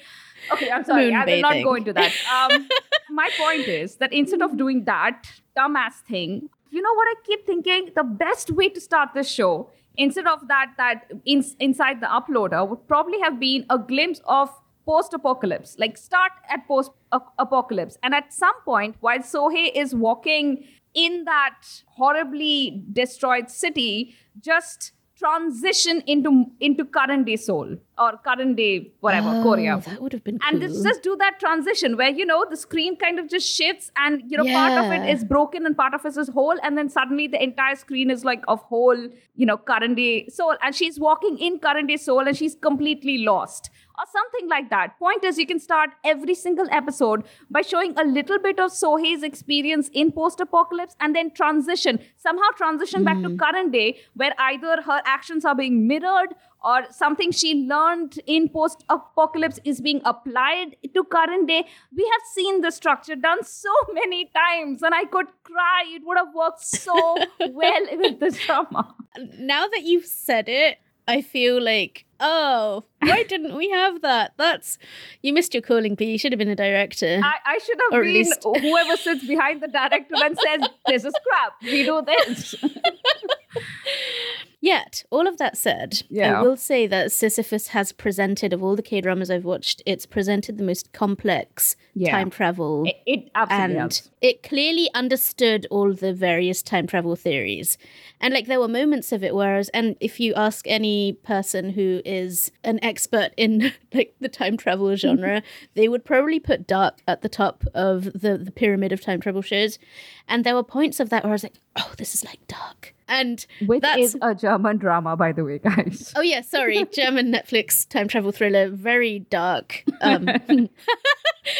Okay i'm sorry i will not go into that. Um, my point is that instead of doing that dumbass thing you know what i keep thinking? The best way to start this show instead of that that in, inside the uploader would probably have been a glimpse of post apocalypse, like start at post apocalypse. And at some point, while Seo-hae is walking in that horribly destroyed city, just transition into into current day Seoul or current day whatever oh, Korea. That would have been cool. And just, just do that transition where you know the screen kind of just shifts and you know yeah. part of it is broken and part of it is whole and then suddenly the entire screen is like of whole you know current day Seoul and she's walking in current day Seoul and she's completely lost or something like that. Point is, you can start every single episode by showing a little bit of Seo-hae's experience in post apocalypse and then transition, somehow transition mm. back to hmm. current day, where either her actions are being mirrored or something she learned in post apocalypse is being applied to current day. We have seen the structure done so many times, and I could cry. It would have worked so well with this drama. Now that you've said it, I feel like, oh, why didn't we have that? That's you missed your calling, but you should have been a director. I, I should have or been least... whoever sits behind the director and says, "This is crap. We do this." Yet, all of that said, yeah. I will say that Sisyphus has presented, of all the K dramas I've watched, it's presented the most complex yeah. time travel. It, it absolutely And has. it clearly understood all the various time travel theories. And like there were moments of it whereas and if you ask any person who is an expert in like the time travel genre, they would probably put Dark at the top of the, the pyramid of time travel shows. And there were points of that where I was like, oh, this is like Dark. And which is a German drama, by the way, guys. Oh yeah, sorry, German Netflix time travel thriller, very dark. Um,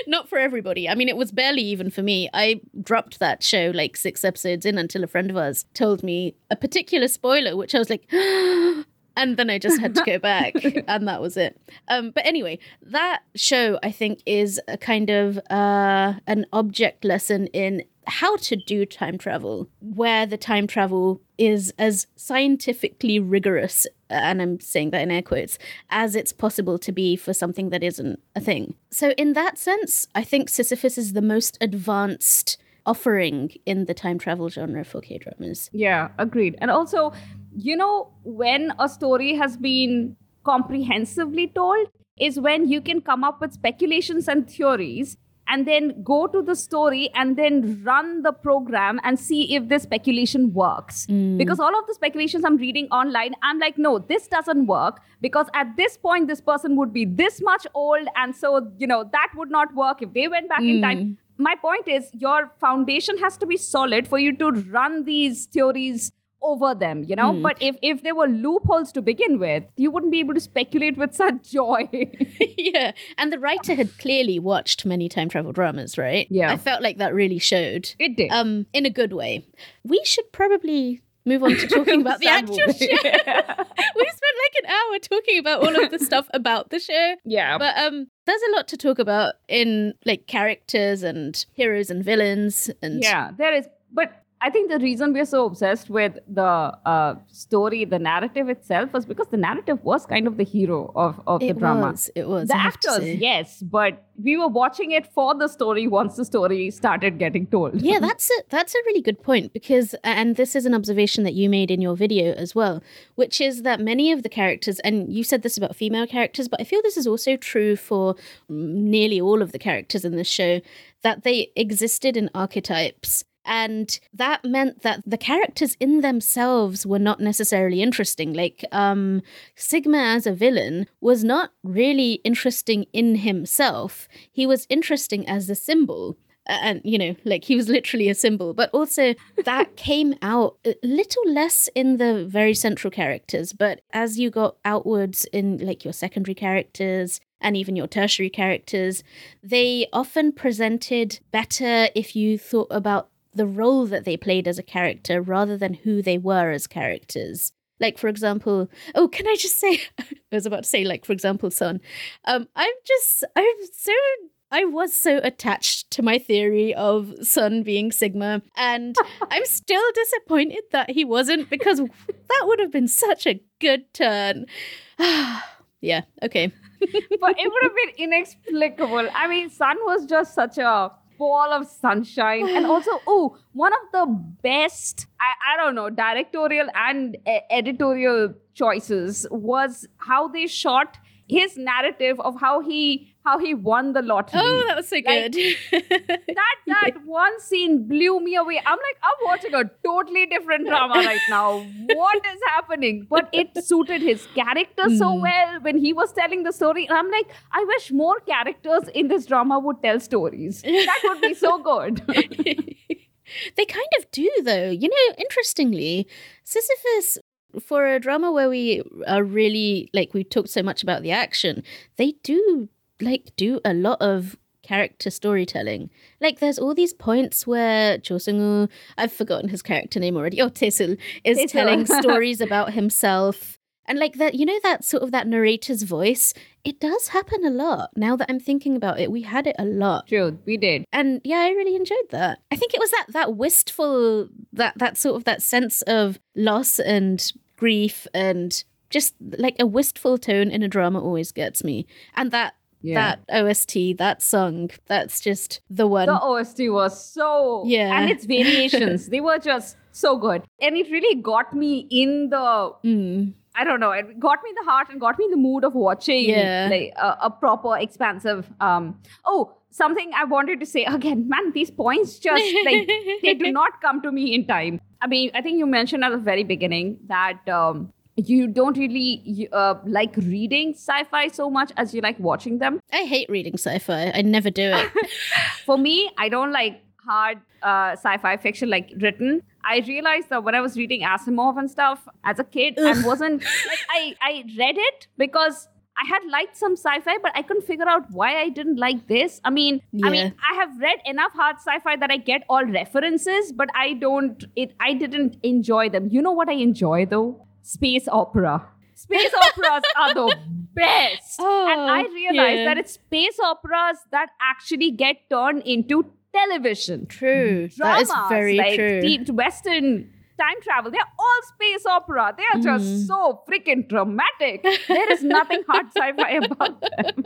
not for everybody. I mean, it was barely even for me. I dropped that show like six episodes in until a friend of ours told me a particular spoiler, which I was like, and then I just had to go back, and that was it. Um, but anyway, that show I think is a kind of uh, an object lesson in how to do time travel, where the time travel is as scientifically rigorous, and I'm saying that in air quotes, as it's possible to be for something that isn't a thing. So, in that sense, I think Sisyphus is the most advanced offering in the time travel genre for K dramas. Yeah, agreed. And also, you know, when a story has been comprehensively told, is when you can come up with speculations and theories and then go to the story and then run the program and see if this speculation works. Mm. Because all of the speculations I'm reading online, I'm like, no, this doesn't work because at this point, this person would be this much old. And so, you know, that would not work if they went back in time. My point is, your foundation has to be solid for you to run these theories over them you know but if if there were loopholes to begin with you wouldn't be able to speculate with such joy yeah, and the writer had clearly watched many time travel dramas, right? Yeah. I felt like that really showed. it did Um, in a good way. We should probably move on to talking about the actual show. we spent like an hour talking about all of the stuff about the show. yeah But um there's a lot to talk about in like characters and heroes and villains and Yeah, there is. But I think the reason we're so obsessed with the uh, story, the narrative itself, was because the narrative was kind of the hero of, of the it drama. was. It was. The I actors, yes, but we were watching it for the story once the story started getting told. yeah, that's a that's a really good point because and this is an observation that you made in your video as well, which is that many of the characters and you said this about female characters, but I feel this is also true for nearly all of the characters in this show that they existed in archetypes. And that meant that the characters in themselves were not necessarily interesting. Like, um, Sigma as a villain was not really interesting in himself. He was interesting as a symbol and you know like he was literally a symbol but also that came out a little less in the very central characters but as you got outwards in like your secondary characters and even your tertiary characters they often presented better if you thought about the role that they played as a character rather than who they were as characters like for example oh can i just say i was about to say like for example son um i'm just i'm so I was so attached to my theory of Sun being Sigma, and I'm still disappointed that he wasn't because that would have been such a good turn. yeah, okay. but it would have been inexplicable. I mean, Sun was just such a ball of sunshine. And also, oh, one of the best, I, I don't know, directorial and e- editorial choices was how they shot his narrative of how he how he won the lottery. Oh, that was so Like, good. that that one scene blew me away. I'm like, I'm watching a totally different drama right now. What is happening? But it suited his character so Mm. well when he was telling the story. And I'm like, I wish more characters in this drama would tell stories. That would be so good. they kind of do, though. You know, interestingly, Sisyphus, for a drama where we are really, like, we talked so much about the action, they do, like, do a lot of character storytelling. Like, there's all these points where Cho Seung-woo, I've forgotten his character name already, oh, Tae-sul, is Tae-sul. telling stories about himself. And like that, you know, that sort of that narrator's voice, it does happen a lot. Now that I'm thinking about it, we had it a lot True, we did. and yeah i really enjoyed that i think it was that that wistful that that sort of that sense of loss and grief and just like a wistful tone in a drama always gets me and that Yeah. that ost that song that's just the one The OST was so Yeah. and its variations, they were just so good. And it really got me in the Mm. I don't know. It got me in the heart and got me in the mood of watching Yeah. like a, a proper, expansive. Um. Oh, something I wanted to say again, man. These points just like they do not come to me in time. I mean, I think you mentioned at the very beginning that um, you don't really uh, like reading sci-fi so much as you like watching them. i hate reading sci-fi i never do it For me, I don't like hard uh, sci-fi fiction like written. I realized that when I was reading Asimov and stuff as a kid, and wasn't like I I read it because I had liked some sci-fi, but I couldn't figure out why I didn't like this. I mean, I mean, I have read enough hard sci-fi that I get all references, but I don't. It I didn't enjoy them. You know what I enjoy though? Space opera. space operas are the best. Oh, and I realized yeah. that it's space operas that actually get turned into television. True. that is very like true. deep Western time travel. They're all space opera. They are just Mhm. so freaking dramatic. There is nothing hard sci-fi about them.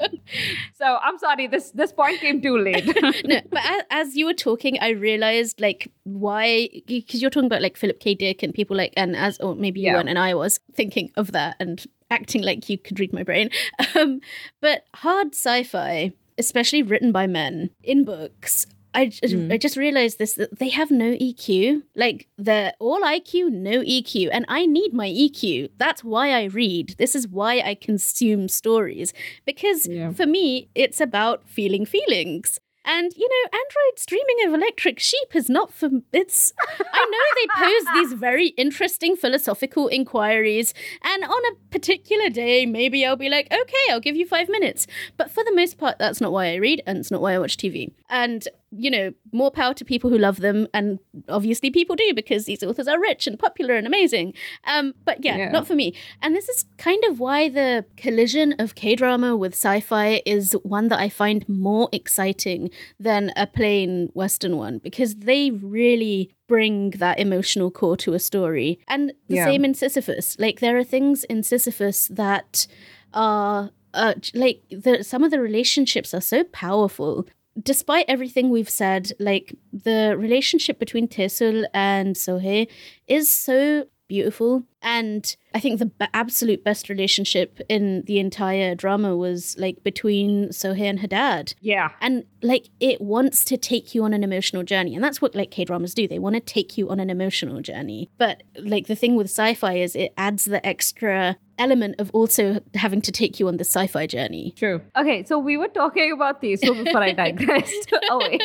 so I'm sorry, this this point came too late. no, but as, as you were talking, I realized like why because you're talking about like Philip K. Dick and people like and as or maybe you Yeah. weren't and I was thinking of that and acting like you could read my brain. Um, but hard sci-fi, especially written by men in books. I, Mm. I just realized this that they have no EQ. Like they're all IQ, no EQ. And I need my EQ. That's why I read. This is why I consume stories. Because Yeah. for me, it's about feeling feelings. And you know, androids dreaming of electric sheep is not for it's I know they pose these very interesting philosophical inquiries, and on a particular day, maybe I'll be like, okay, I'll give you five minutes. But for the most part, that's not why I read, and it's not why I watch TV. And you know, more power to people who love them, and obviously people do because these authors are rich and popular and amazing. Um, but yeah, Yeah. not for me. And this is kind of why the collision of K drama with sci fi is one that I find more exciting than a plain Western one because they really bring that emotional core to a story. And the Yeah. same in Sisyphus. Like, there are things in Sisyphus that are. Uh, like the some of the relationships are so powerful despite everything we've said, like the relationship between Tae-sul and Seo-hae is so beautiful. And I think the b- absolute best relationship in the entire drama was like between Seo-hae and her dad. yeah. And like it wants to take you on an emotional journey. And that's what like K dramas do. They want to take you on an emotional journey. But like the thing with sci fi is it adds the extra element of also having to take you on the sci fi journey. True. Okay, so we were talking about Tae-sul before I digressed away.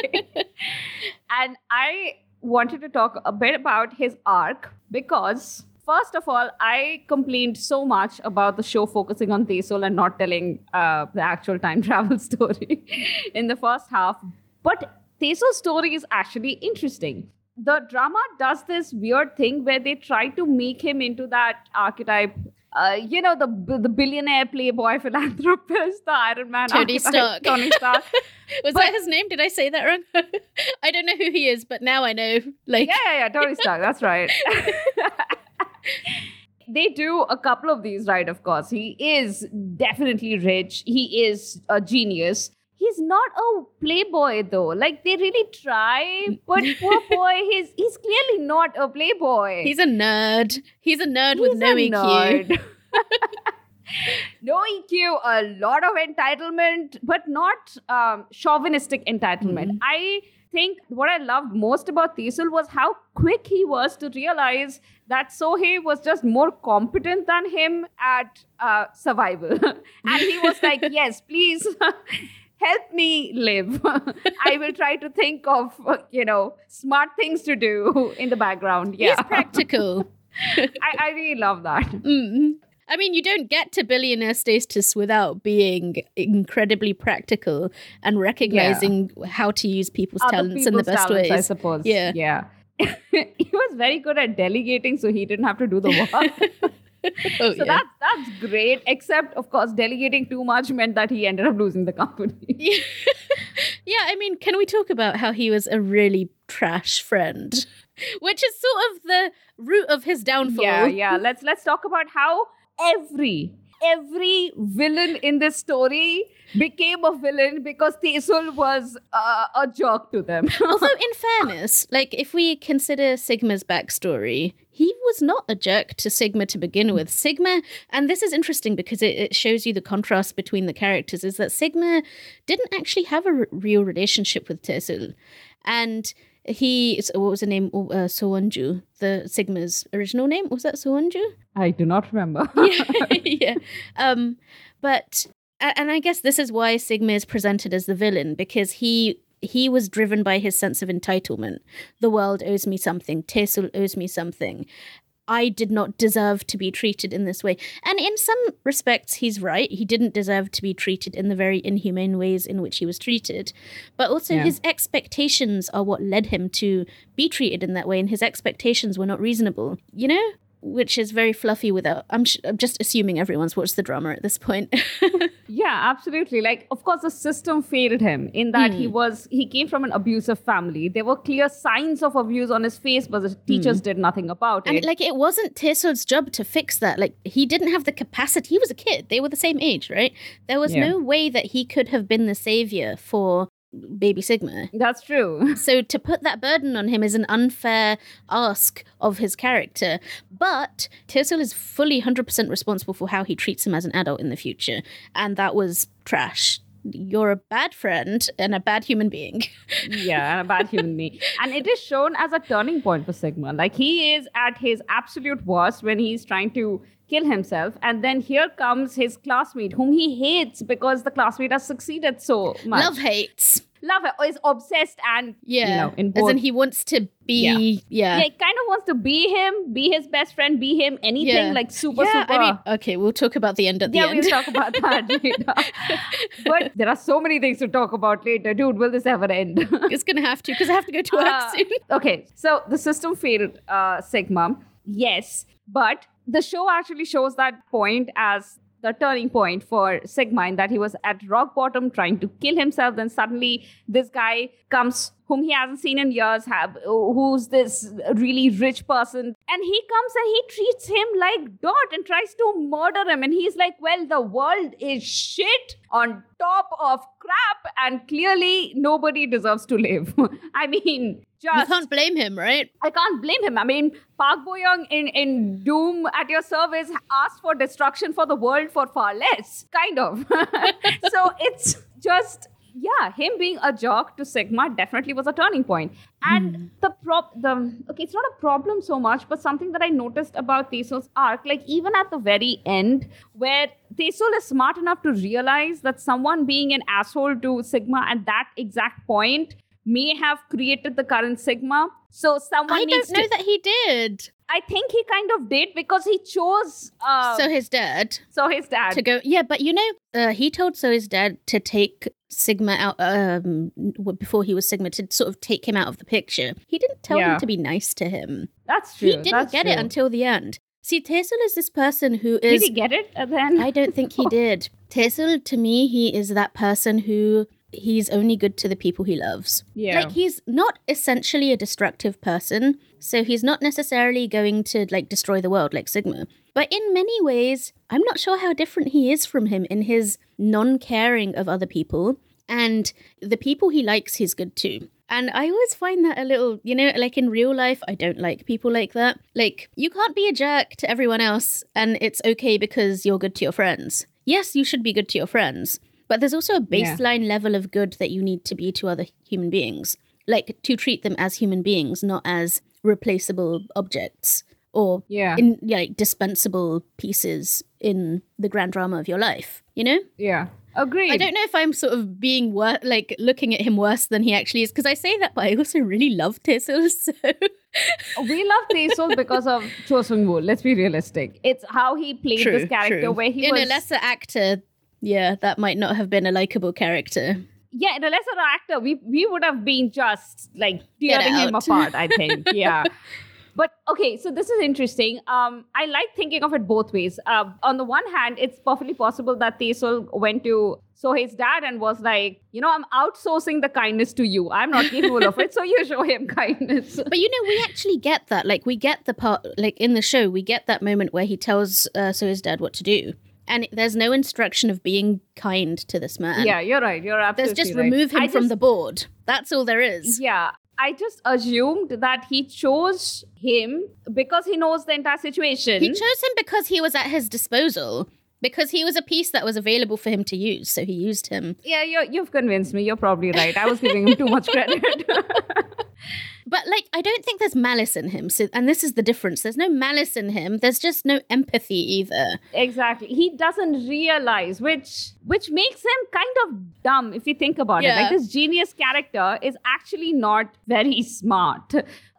and I wanted to talk a bit about his arc because, first of all, I complained so much about the show focusing on Tae-sul and not telling uh, the actual time travel story in the first half. But Tae-sul's story is actually interesting. The drama does this weird thing where they try to make him into that archetype. Uh, you know the the billionaire playboy philanthropist, the Iron Man, Tony Stark. Tony Stark. Was But- that his name? Did I say that wrong? I don't know who he is, but now I know. Like, yeah, yeah, yeah, Tony Stark. That's right. they do a couple of these, right? Of course, he is definitely rich. He is a genius. He's not a playboy though. Like they really try, but poor boy, he's he's clearly not a playboy. he's a nerd. He's a nerd with no EQ. no EQ, a lot of entitlement, but not um, chauvinistic entitlement. Mhm. I think what I loved most about Tae-sul was how quick he was to realize that Seo-hae was just more competent than him at uh, survival. and he was like, yes, please. Help me live. I will try to think of, you know, smart things to do in the background. Yeah. He's practical. I, I really love that. Mm. I mean, you don't get to billionaire status without being incredibly practical and recognizing how to use people's Other talents in the best talents, I suppose. Yeah. Yeah. he was very good at delegating, so he didn't have to do the work. Oh, so yeah. that's that's great. Except, of course, delegating too much meant that he ended up losing the company. yeah. yeah, I mean, can we talk about how he was a really trash friend? Which is sort of the root of his downfall. yeah, yeah. Let's let's talk about how every every villain in this story became a villain because Tae-sul was uh, a jerk to them. Although, in fairness, like if we consider Sigma's backstory, he was not a jerk to Sigma to begin with. Sigma, and this is interesting because it, it shows you the contrast between the characters, is that Sigma didn't actually have a r- real relationship with Tae-sul. And he, what was the name? Oh, Uh, Soonju, the Sigma's original name. Was that Soonju? I do not remember. yeah, yeah. Um, but and I guess this is why Sigma is presented as the villain because he he was driven by his sense of entitlement. The world owes me something. Tesul owes me something. I did not deserve to be treated in this way. And in some respects, he's right. He didn't deserve to be treated in the very inhumane ways in which he was treated. But also, Yeah. his expectations are what led him to be treated in that way, and his expectations were not reasonable. You know? Which is very fluffy without. I'm, sh- I'm just assuming everyone's watched the drama at this point. yeah, absolutely. Like, of course, the system failed him in that he hmm. was he came from an abusive family. There were clear signs of abuse on his face, but the hmm. teachers did nothing about and it. And like, it wasn't Tae-sul's job to fix that. Like, he didn't have the capacity. He was a kid. They were the same age, right? There was Yeah. no way that he could have been the savior for baby Sigma. That's true. So to put that burden on him is an unfair ask of his character. But Tae-sul is fully 100% responsible for how he treats him as an adult in the future. And that was trash. You're a bad friend and a bad human being. yeah, and a bad human being. And it is shown as a turning point for Sigma. Like he is at his absolute worst when he's trying to kill himself. And then here comes his classmate, whom he hates because the classmate has succeeded so much. Love hates. Love is obsessed and Yeah. you know, in As in he wants to be. Yeah. Yeah. yeah, he kind of wants to be him, be his best friend, be him, anything Yeah. like super, Yeah, super. I mean, okay, we'll talk about the end at the yeah, end. we'll talk about that later. but there are so many things to talk about later, dude. Will this ever end? it's to have to because I have to go to work Uh, soon. okay, so the system failed uh, Sigma, yes, but the show actually shows that point as the turning point for Sigma in that he was at rock bottom trying to kill himself. Then suddenly this guy comes whom he hasn't seen in years, have, uh, who's this really rich person, and he comes and he treats him like Dot and tries to murder him. And he's like, Well, the world is shit on top of crap, and clearly nobody deserves to live. I mean, You can't blame him, right? I can't blame him. I mean, Park Bo Young in, in Doom at your service asked for destruction for the world for far less, kind of. so it's just yeah, him being a jerk to Sigma definitely was a turning point. And hmm. the prop the okay, it's not a problem so much, but something that I noticed about Tae-sul's arc, like even at the very end, where Tae-sul is smart enough to realize that someone being an asshole to Sigma at that exact point may have created the current Sigma. So someone I needs don't know to. that he did. I think he kind of did because he chose. Uh, Seo-hae's dad Seo-hae's dad. to go. Yeah, but you know, uh, he told Seo-hae's dad to take Sigma out um before he was Sigma to sort of take him out of the picture. He didn't tell Yeah. him to be nice to him. That's true. he didn't that's get it until the end. See, Tae-sul is this person who is. Did he get it at the end? I don't think he did. Tae-sul, to me, he is that person who he's only good to the people he loves. Yeah. Like he's not essentially a destructive person, so he's not necessarily going to like destroy the world like Sigma. But in many ways, I'm not sure how different he is from him in his non-caring of other people and the people he likes he's good to. And I always find that a little, you know, like in real life, I don't like people like that. Like, you can't be a jerk to everyone else, and it's okay because you're good to your friends. Yes, you should be good to your friends, but there's also a Yeah. baseline level of good that you need to be to other human beings. Like, to treat them as human beings, not as replaceable objects or yeah. in yeah, like dispensable pieces in the grand drama of your life, you know? yeah. Agreed. I don't know if I'm sort of being wor- like looking at him worse than he actually is because I say that, but I also really love Tae-sul. So we love Tae-sul because of Cho Seung-woo. Let's be realistic. It's how he played true, this character true. where he in was a lesser actor, yeah, that might not have been a likable character. yeah, in a lesser actor, we we would have been just like tearing him apart. I think, yeah. But okay, so this is interesting. Um, I like thinking of it both ways. Uh, on the one hand, it's perfectly possible that Tae-sul went to Seo-hae's dad and was like, you know, I'm outsourcing the kindness to you. I'm not capable of it, so you show him kindness. But you know, we actually get that. Like, we get the part, like in the show, we get that moment where he tells uh, Seo-hae's dad what to do. And there's no instruction of being kind to this man. yeah, you're right. You're absolutely There's just right. remove him I from just- the board. That's all there is. Yeah. I just assumed that he chose him because he knows the entire situation. He chose him because he was at his disposal. Because he was a piece that was available for him to use, so he used him. yeah, you're, you've convinced me. You're probably right. I was giving him too much credit. But like, I don't think there's malice in him. So, and this is the difference. There's no malice in him. There's just no empathy either. exactly. He doesn't realize, which which makes him kind of dumb if you think about it. Like this genius character is actually not very smart.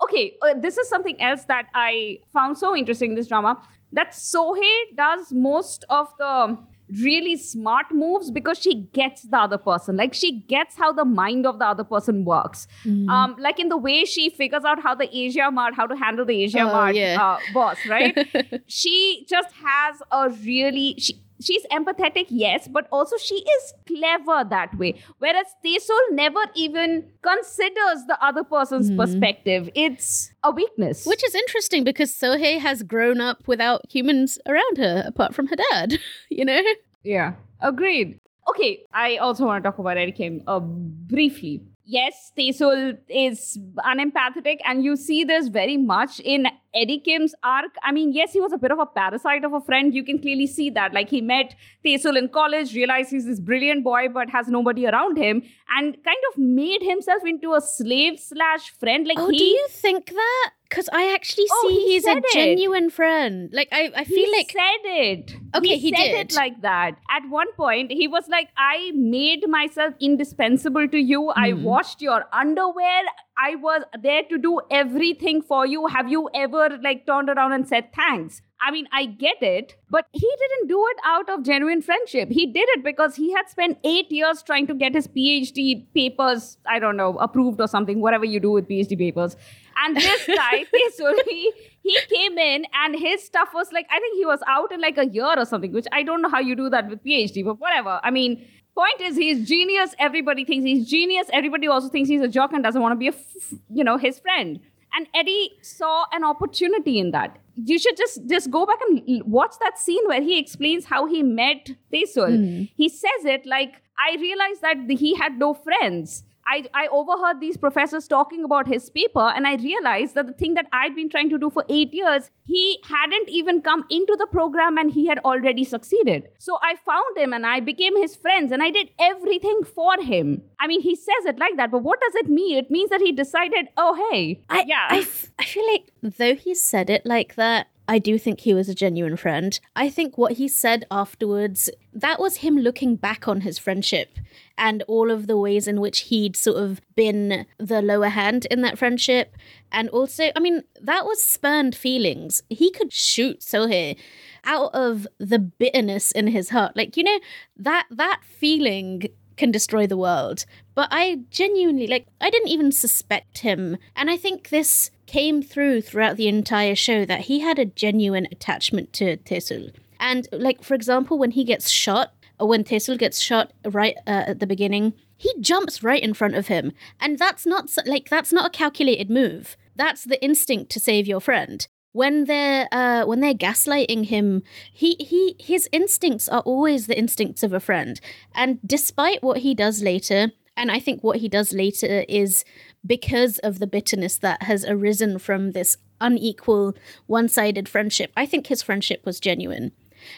Okay, uh, this is something else that I found so interesting in this drama that Seo-hae does most of the really smart moves because she gets the other person. Like she gets how the mind of the other person works. Mm. Um, like in the way she figures out how the Asia Mart, how to handle the Asia Oh, Mart yeah. uh, boss, right? she just has a really she she's empathetic, yes, but also she is clever that way. Whereas Tae-sul never even considers the other person's perspective. It's a weakness. Which is interesting because Seo-hae has grown up without humans around her, apart from her dad. You know? Yeah, agreed. Okay, I also want to talk about Eddie Kim uh, briefly. Yes, Tae-sul is unempathetic, and you see this very much in Eddie Kim's arc. I mean, yes, he was a bit of a parasite of a friend. You can clearly see that. Like, he met Tae-sul in college, realized he's this brilliant boy, but has nobody around him, and kind of made himself into a slave slash friend. Like, Oh, he do you think that? Because I actually Oh, see he he's a it. genuine friend. Like, I, I feel he like. said it. Okay, he, he said did. it like that. At one point, he was like, "I made myself indispensable to you. I Hmm. washed your underwear. I was there to do everything for you. Have you ever like turned around and said thanks?" I mean, I get it, but he didn't do it out of genuine friendship. He did it because he had spent eight years trying to get his PhD papers, I don't know, approved or something, whatever you do with PhD papers. And this guy, Tae-sul, he, he came in and his stuff was like, I think he was out in like a year or something, which I don't know how you do that with PhD, but whatever. I mean, point is he's genius. Everybody thinks he's genius. Everybody also thinks he's a jock and doesn't want to be a, f- you know, his friend. And Eddie saw an opportunity in that. You should just just go back and watch that scene where he explains how he met Tae-sul. Hmm. He says it like, I realized that he had no friends. I, I overheard these professors talking about his paper and I realized that the thing that I'd been trying to do for eight years, he hadn't even come into the program and he had already succeeded. So I found him and I became his friends and I did everything for him. I mean, he says it like that, but what does it mean? It means that he decided, oh, hey, I, yeah. I, f- I feel like though he said it like that, I do think he was a genuine friend. I think what he said afterwards, that was him looking back on his friendship and all of the ways in which he'd sort of been the lower hand in that friendship. And also, I mean, that was spurned feelings. He could shoot Seo-hae out of the bitterness in his heart. Like, you know, that that feeling can destroy the world. But I genuinely, like, I didn't even suspect him. And I think this came through throughout the entire show that he had a genuine attachment to Tae-sul. And, like, for example, when he gets shot, or when Tae-sul gets shot right uh, at the beginning, he jumps right in front of him. And that's not, like, that's not a calculated move. That's the instinct to save your friend when they're uh, when they're gaslighting him, he he his instincts are always the instincts of a friend. And despite what he does later, and I think what he does later is because of the bitterness that has arisen from this unequal, one-sided friendship. I think his friendship was genuine.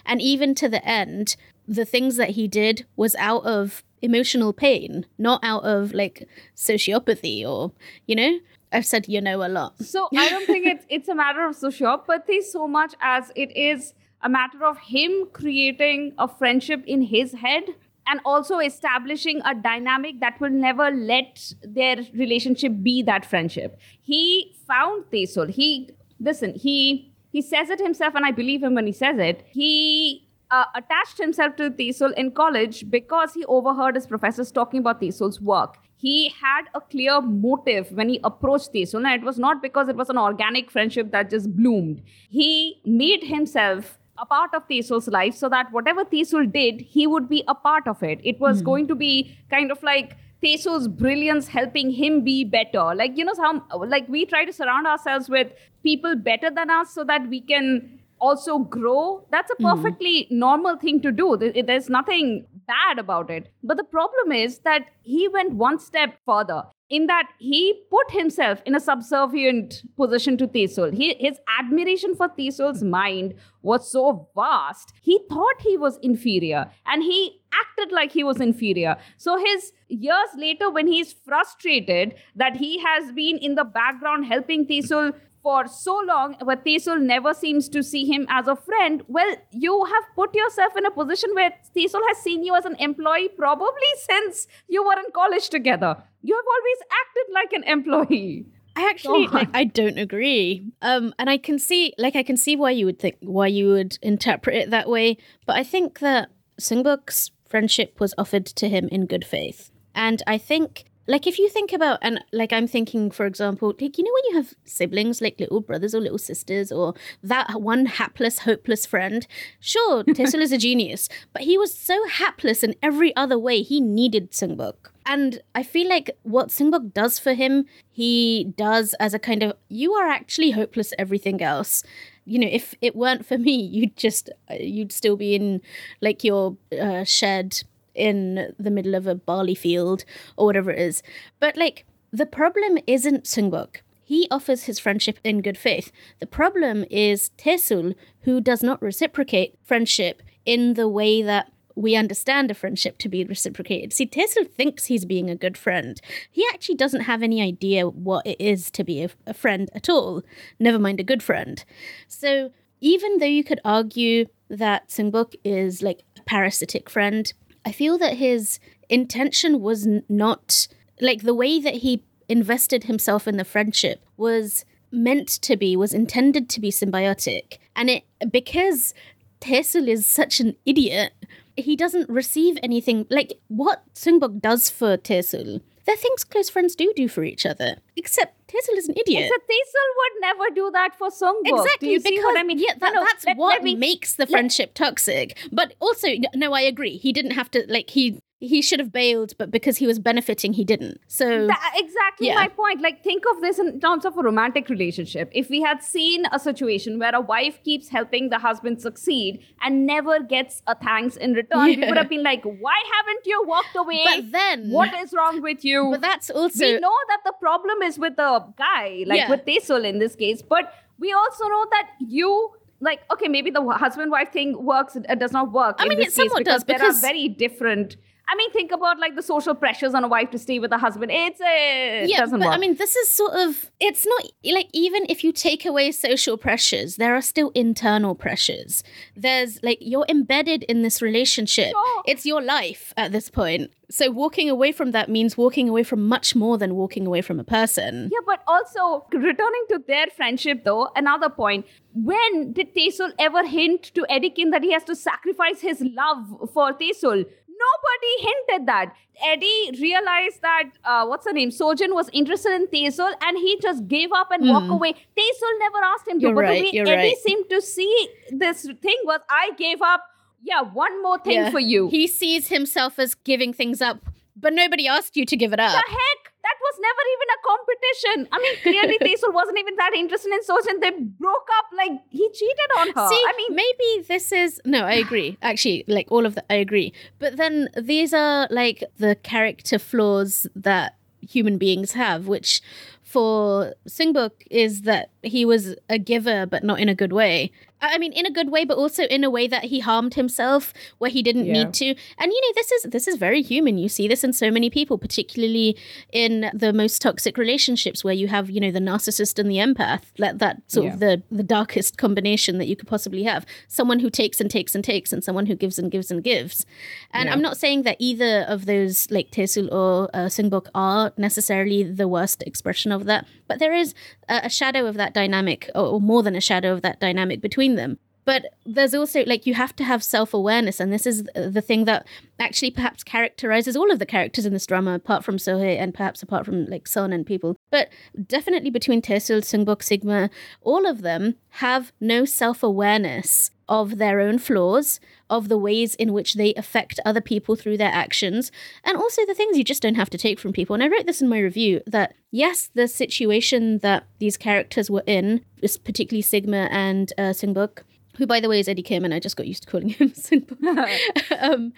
And even to the end, the things that he did was out of emotional pain, not out of like sociopathy or, you know, I've said you know a lot. So I don't think it's it's a matter of sociopathy so much as it is a matter of him creating a friendship in his head and also establishing a dynamic that will never let their relationship be that friendship. He found Tae-sul. He listen, he he says it himself and I believe him when he says it. He uh, attached himself to Tae-sul in college because he overheard his professors talking about Tae-sul's work. He had a clear motive when he approached Tae-sul, and it was not because it was an organic friendship that just bloomed. He made himself a part of Tae-sul's life so that whatever Tae-sul did, he would be a part of it. It was hmm. going to be kind of like Tae-sul's brilliance helping him be better. Like, you know, some like we try to surround ourselves with people better than us so that we can also grow. That's a hmm. perfectly normal thing to do. There's nothing bad about it. But the problem is that he went one step further in that he put himself in a subservient position to Tae-sul. He, his admiration for Tae-sul's mind was so vast. He thought he was inferior and he acted like he was inferior. So his years later, when he's frustrated that he has been in the background helping Tae-sul for so long, but Tae-sul never seems to see him as a friend. Well, you have put yourself in a position where Tae-sul has seen you as an employee probably since you were in college together. You have always acted like an employee. I actually like. I don't agree. Um and I can see like I can see why you would think why you would interpret it that way, but I think that Singbok's friendship was offered to him in good faith. And I think like if you think about and like i'm thinking for example like you know when you have siblings like little brothers or little sisters or that one hapless hopeless friend? Sure Tae-sul is a genius but he was so hapless in every other way he needed singbok and i feel like what singbok does for him he does as a kind of you are actually hopeless everything else. You know if it weren't for me you'd just uh, you'd still be in like your uh, shed in the middle of a barley field or whatever it is. But like the problem isn't Singbok. He offers his friendship in good faith. The problem is Tae-sul, who does not reciprocate friendship in the way that we understand a friendship to be reciprocated. See, Tae-sul thinks he's being a good friend. He actually doesn't have any idea what it is to be a, a friend at all, never mind a good friend. So, even though you could argue that Singbok is like a parasitic friend, I feel that his intention was not like the way that he invested himself in the friendship was meant to be, was intended to be symbiotic. And it because Tae-sul is such an idiot, he doesn't receive anything like what Singbok does for Tae-sul. They're things close friends do do for each other. Except Tae-sul is an idiot. Except Tae-sul would never do that for Singbok. Exactly. Do you see because, what I mean? Yeah, that, No, that's let- what let me- makes the friendship toxic. But also, no, I agree. He didn't have to like he he should have bailed, but because he was benefiting, he didn't. So That, exactly Yeah. my point. Like, think of this in terms of a romantic relationship. If we had seen a situation where a wife keeps helping the husband succeed and never gets a thanks in return, we would have been like, why haven't you walked away? But then- what is wrong with you? but that's also we know that the problem is with the guy, like Yeah. with Tae-sul in this case, but we also know that you. Like okay, maybe the husband wife thing works. It does not work. I mean, it somewhat because does, there are very different. I mean, think about like the social pressures on a wife to stay with a husband. It's a it yeah, doesn't but work. I mean, this is sort of it's not like even if you take away social pressures, there are still internal pressures. There's like you're embedded in this relationship. Sure. It's your life at this point. So walking away from that means walking away from much more than walking away from a person. Yeah, but also returning to their friendship, though, another point. When did Tae-sul ever hint to Eddie Kim that he has to sacrifice his love for Tae-sul? Nobody hinted that. Eddie realized that, uh, what's her name? Sojin was interested in Tae-sul and he just gave up and walked away. Tae-sul never asked him to. Hmm. You're but right, the way you're Eddie right. seemed to see this thing was, I gave up. Yeah, one more thing Yeah. for you. He sees himself as giving things up, but nobody asked you to give it up. the heck? That was never even a competition. I mean, clearly Tae-sul wasn't even that interested in Sojin. They broke up. Like he cheated on her. See, I mean, maybe this is no. I agree. Actually, like all of that, I agree. But then these are like the character flaws that human beings have, which for Singbok is that he was a giver, but not in a good way. I mean, in a good way, but also in a way that he harmed himself, where he didn't Yeah. need to. And you know, this is this is very human. You see this in so many people, particularly in the most toxic relationships, where you have you know the narcissist and the empath. That that sort of the the darkest combination that you could possibly have. Someone who takes and takes and takes, and someone who gives and gives and gives. And Yeah. I'm not saying that either of those, like Tae-sul or uh, Singbok, are necessarily the worst expression of that, but there is a, a shadow of that dynamic, or, or more than a shadow of that dynamic between them. But there's also like you have to have self awareness, and this is the thing that actually perhaps characterizes all of the characters in this drama, apart from Seo-hae and perhaps apart from like Son and people. But definitely between Tae-sul, Singbok, Sigma, all of them have no self awareness of their own flaws, of the ways in which they affect other people through their actions, and also the things you just don't have to take from people. And I wrote this in my review that yes, the situation that these characters were in, is particularly Sigma and uh, Singbok, who by the way is Eddie Kim, and I just got used to calling him Singbok, um,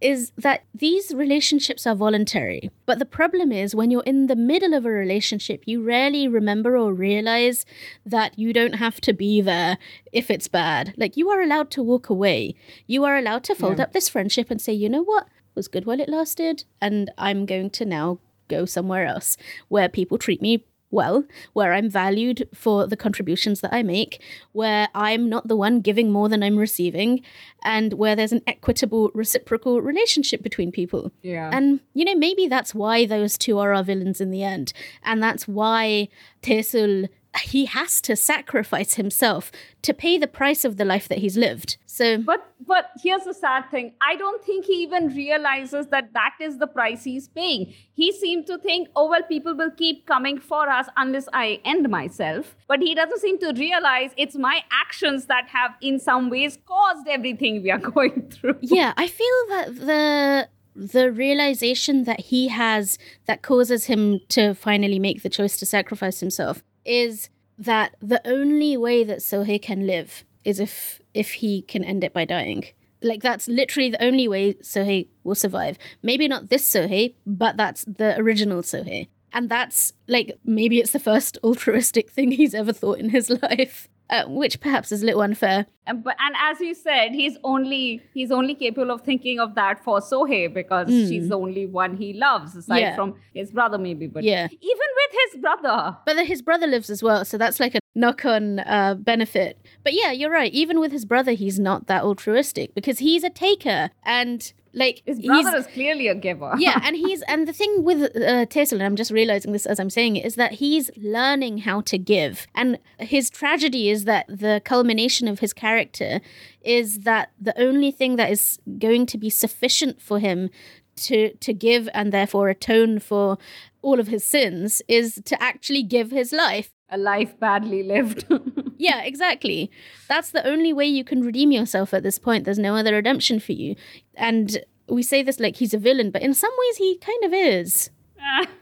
is that these relationships are voluntary. But the problem is when you're in the middle of a relationship, you rarely remember or realize that you don't have to be there if it's bad. Like you are allowed to walk away. You are allowed to fold Yeah. up this friendship and say, you know what? It was good while it lasted, and I'm going to now go somewhere else where people treat me well, where I'm valued for the contributions that I make, where I'm not the one giving more than I'm receiving, and where there's an equitable, reciprocal relationship between people. yeah. And, you know, maybe that's why those two are our villains in the end. And that's why Tae-sul he has to sacrifice himself to pay the price of the life that he's lived. So, But but here's the sad thing. I don't think he even realizes that that is the price he's paying. He seemed to think, oh well, people will keep coming for us unless I end myself. But he doesn't seem to realize it's my actions that have, in some ways, caused everything we are going through. yeah, I feel that the the realization that he has that causes him to finally make the choice to sacrifice himself is that the only way that Seo-hae can live is if if he can end it by dying. Like that's literally the only way Seo-hae will survive. Maybe not this Seo-hae, but that's the original Seo-hae. And that's like maybe it's the first altruistic thing he's ever thought in his life. Uh, which perhaps is a little unfair. And, but, and as you said, he's only he's only capable of thinking of that for Seo-hae because she's the only one he loves, aside Yeah. from his brother, maybe. But Yeah. even with his brother, But his brother lives as well, so that's like a knock on uh, benefit. But yeah, you're right. Even with his brother, he's not that altruistic because he's a taker. And like, his he's- brother is clearly a giver. yeah, and he's and the thing with uh, Tae-sul, and I'm just realizing this as I'm saying it, is that he's learning how to give, and his tragedy is that the culmination of his character is that the only thing that is going to be sufficient for him to to give and therefore atone for all of his sins is to actually give his life. a life badly lived. Yeah, exactly. That's the only way you can redeem yourself at this point. There's no other redemption for you. And we say this like he's a villain, but in some ways he kind of is.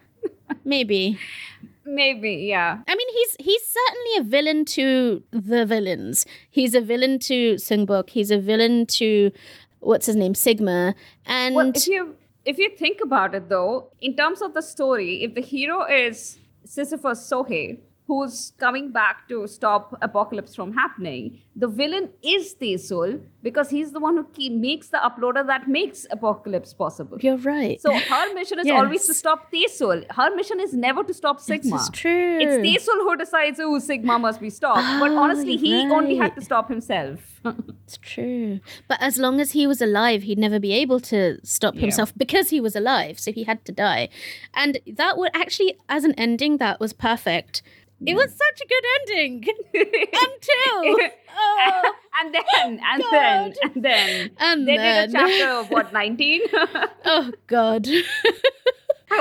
Maybe. Maybe, yeah. I mean, he's he's certainly a villain to the villains. He's a villain to Sungbok. He's a villain to what's his name, Sigma. And Well, if you if you think about it though, in terms of the story, if the hero is Sisyphus Seo-hae, who's coming back to stop apocalypse from happening, the villain is Tae-sul because he's the one who ke- makes the uploader that makes apocalypse possible. you're right. So her mission is Yes. always to stop Tae-sul. Her mission is never to stop Sigma. This is true. It's Tae-sul who decides who Sigma must be stopped. but Oh, honestly, he you're only had to stop himself. It's true. But as long as he was alive, he'd never be able to stop Yeah. himself because he was alive. So he had to die. And that would actually, as an ending, that was perfect. It was such a good ending until. Oh, and then, and God. then, and then, and they then. did a chapter of what, 19? oh, God.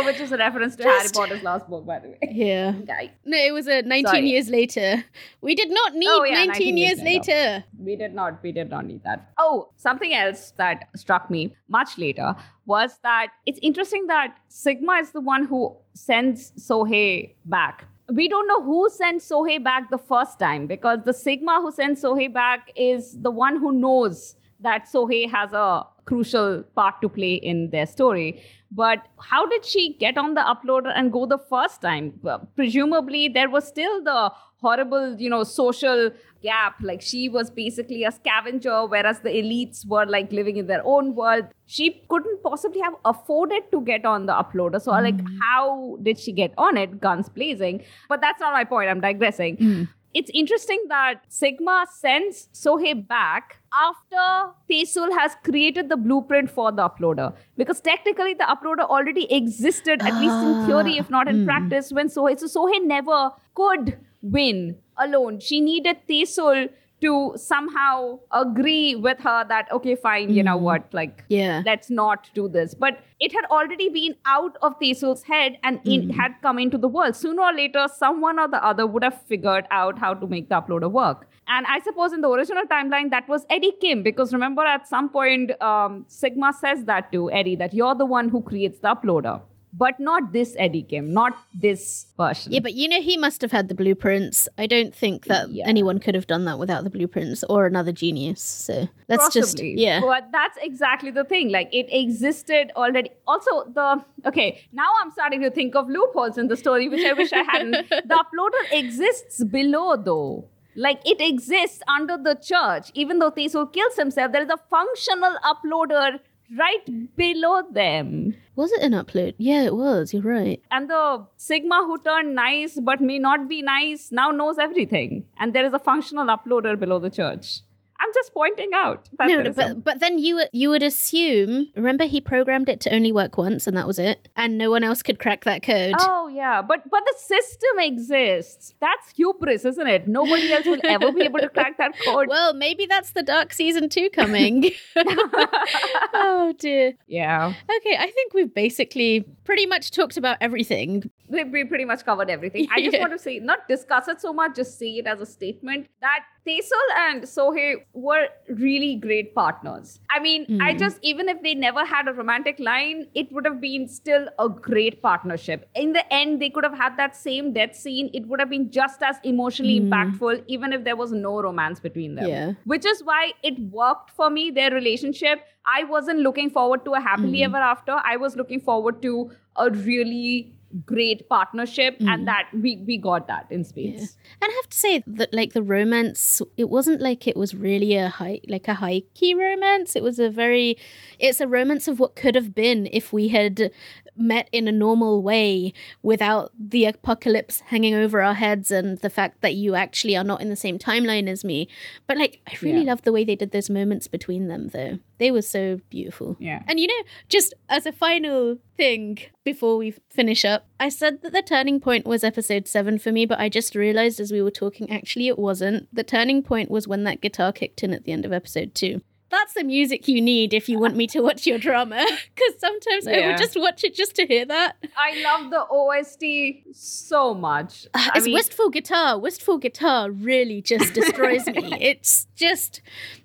Which is a reference to Harry Just- Potter's last book, by the way. yeah. Guy. No, it was a 19 Sorry. years later. We did not need Oh, yeah, 19, years, later. We did not, we did not need that. Oh, something else that struck me much later was that it's interesting that Sigma is the one who sends Seo-hae back. We don't know who sent Seo-hae back the first time because the Sigma who sent Seo-hae back is the one who knows that Seo-hae has a crucial part to play in their story. But how did she get on the uploader and go the first time? Presumably, there was still the horrible, you know, social gap. Like she was basically a scavenger, whereas the elites were like living in their own world. She couldn't possibly have afforded to get on the uploader. So, like, mm. how did she get on it? Guns blazing. But that's not my point. I'm digressing. Mm. It's interesting that Sigma sends Seo-hae back after Tae-sul has created the blueprint for the uploader. Because technically, the uploader already existed, at least in ah, theory, if not in mm. practice, when Seo-hae. So Seo-hae never could win alone. She needed Tae-sul to somehow agree with her that, okay, fine, you know what, like, Yeah. let's not do this. But it had already been out of Tae-sul's head and it had come into the world. Sooner or later, someone or the other would have figured out how to make the uploader work. And I suppose in the original timeline, that was Eddie Kim, because remember at some point, um, Sigma says that to Eddie, that you're the one who creates the uploader. But not this Eddie Kim, not this version. Yeah, but you know, he must have had the blueprints. I don't think that Yeah. anyone could have done that without the blueprints or another genius. So that's just, yeah. But that's exactly the thing. Like it existed already. Also, the okay, now I'm starting to think of loopholes in the story, which I wish I hadn't. the uploader exists below though. Like it exists under the church. Even though Tae-sul kills himself, there is a functional uploader right below them. Was it an upload? Yeah, it was. You're right. And the Sigma who turned nice but may not be nice now knows everything. And there is a functional uploader below the church. I'm just pointing out. That no, but but then you you would assume. Remember, he programmed it to only work once, and that was it, and no one else could crack that code. Oh yeah, but but the system exists. That's hubris, isn't it? Nobody else will ever be able to crack that code. Well, maybe that's the dark season two coming. oh dear. yeah, Okay, I think we've basically pretty much talked about everything. we, we pretty much covered everything. I just Yeah. want to say, not discuss it so much, just see it as a statement that Tae-sul and Seo-hae were really great partners. I mean, I Mm. just even if they never had a romantic line, it would have been still a great partnership. In the end, they could have had that same death scene. It would have been just as emotionally Mm. impactful, even if there was no romance between them. Yeah. Which is why it worked for me, their relationship. I wasn't looking forward to a happily Mm. ever after. I was looking forward to a really great partnership, Mm. and that we we got that in spades. And I have to say that like the romance, it wasn't like it was really a high like a high key romance. It was a very it's a romance of what could have been if we had met in a normal way without the apocalypse hanging over our heads and the fact that you actually are not in the same timeline as me. But like I really Yeah. love the way they did those moments between them though. They were so beautiful. Yeah. And you know, just as a final thing before we finish up, I said that the turning point was episode seven for me, but I just realized as we were talking, actually, it wasn't. The turning point was when that guitar kicked in at the end of episode two. That's the music you need if you want me to watch your drama. Because sometimes I would just watch it just to hear that. I love the OST so much. I it's mean, wistful guitar. Wistful guitar really just destroys me. It's just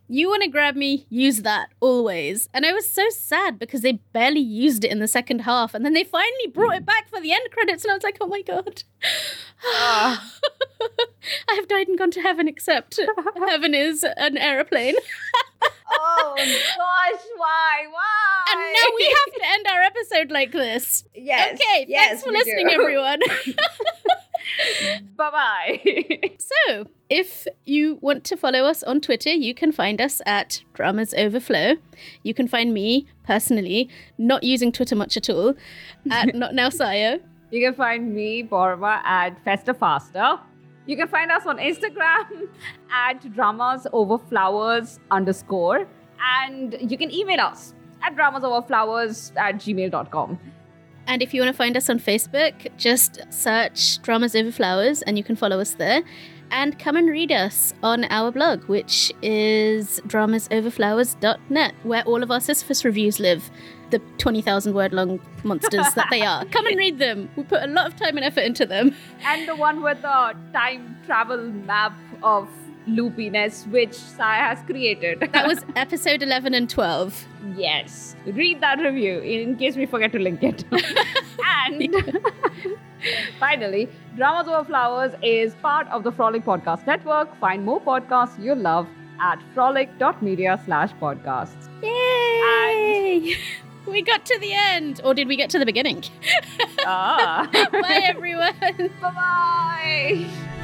you want to grab me, use that always. And I was so sad because they barely used it in the second half, and then they finally brought it back for the end credits, and I was like, oh my god. Ah. I have died and gone to heaven, except heaven is an aeroplane. Oh gosh, why, why? And now we have to end our episode like this. Yes. okay, yes, thanks for listening, do. everyone. bye bye. So, if you want to follow us on Twitter, you can find us at Dramas Overflow. You can find me personally, not using Twitter much at all, at Not Now Sayo. You can find me, Paroma, at Festa Faster. You can find us on Instagram at dramas over flowers underscore. And you can email us at dramasoverflowers at gmail.com. And if you want to find us on Facebook, just search Dramas Over Flowers and you can follow us there. And come and read us on our blog, which is dramasoverflowers.net, where all of our Sisyphus reviews live. The 20,000 word long monsters that they are. Come and read them. We put a lot of time and effort into them. And the one with the time travel map of loopiness, which Sai has created. That was episode 11 and 12. yes. Read that review in case we forget to link it. and finally, Dramas Over Flowers is part of the Frolic Podcast Network. Find more podcasts you'll love at frolic.media slash podcasts. Yay! We got to the end. Or did we get to the beginning? Ah. Bye, everyone. Bye bye.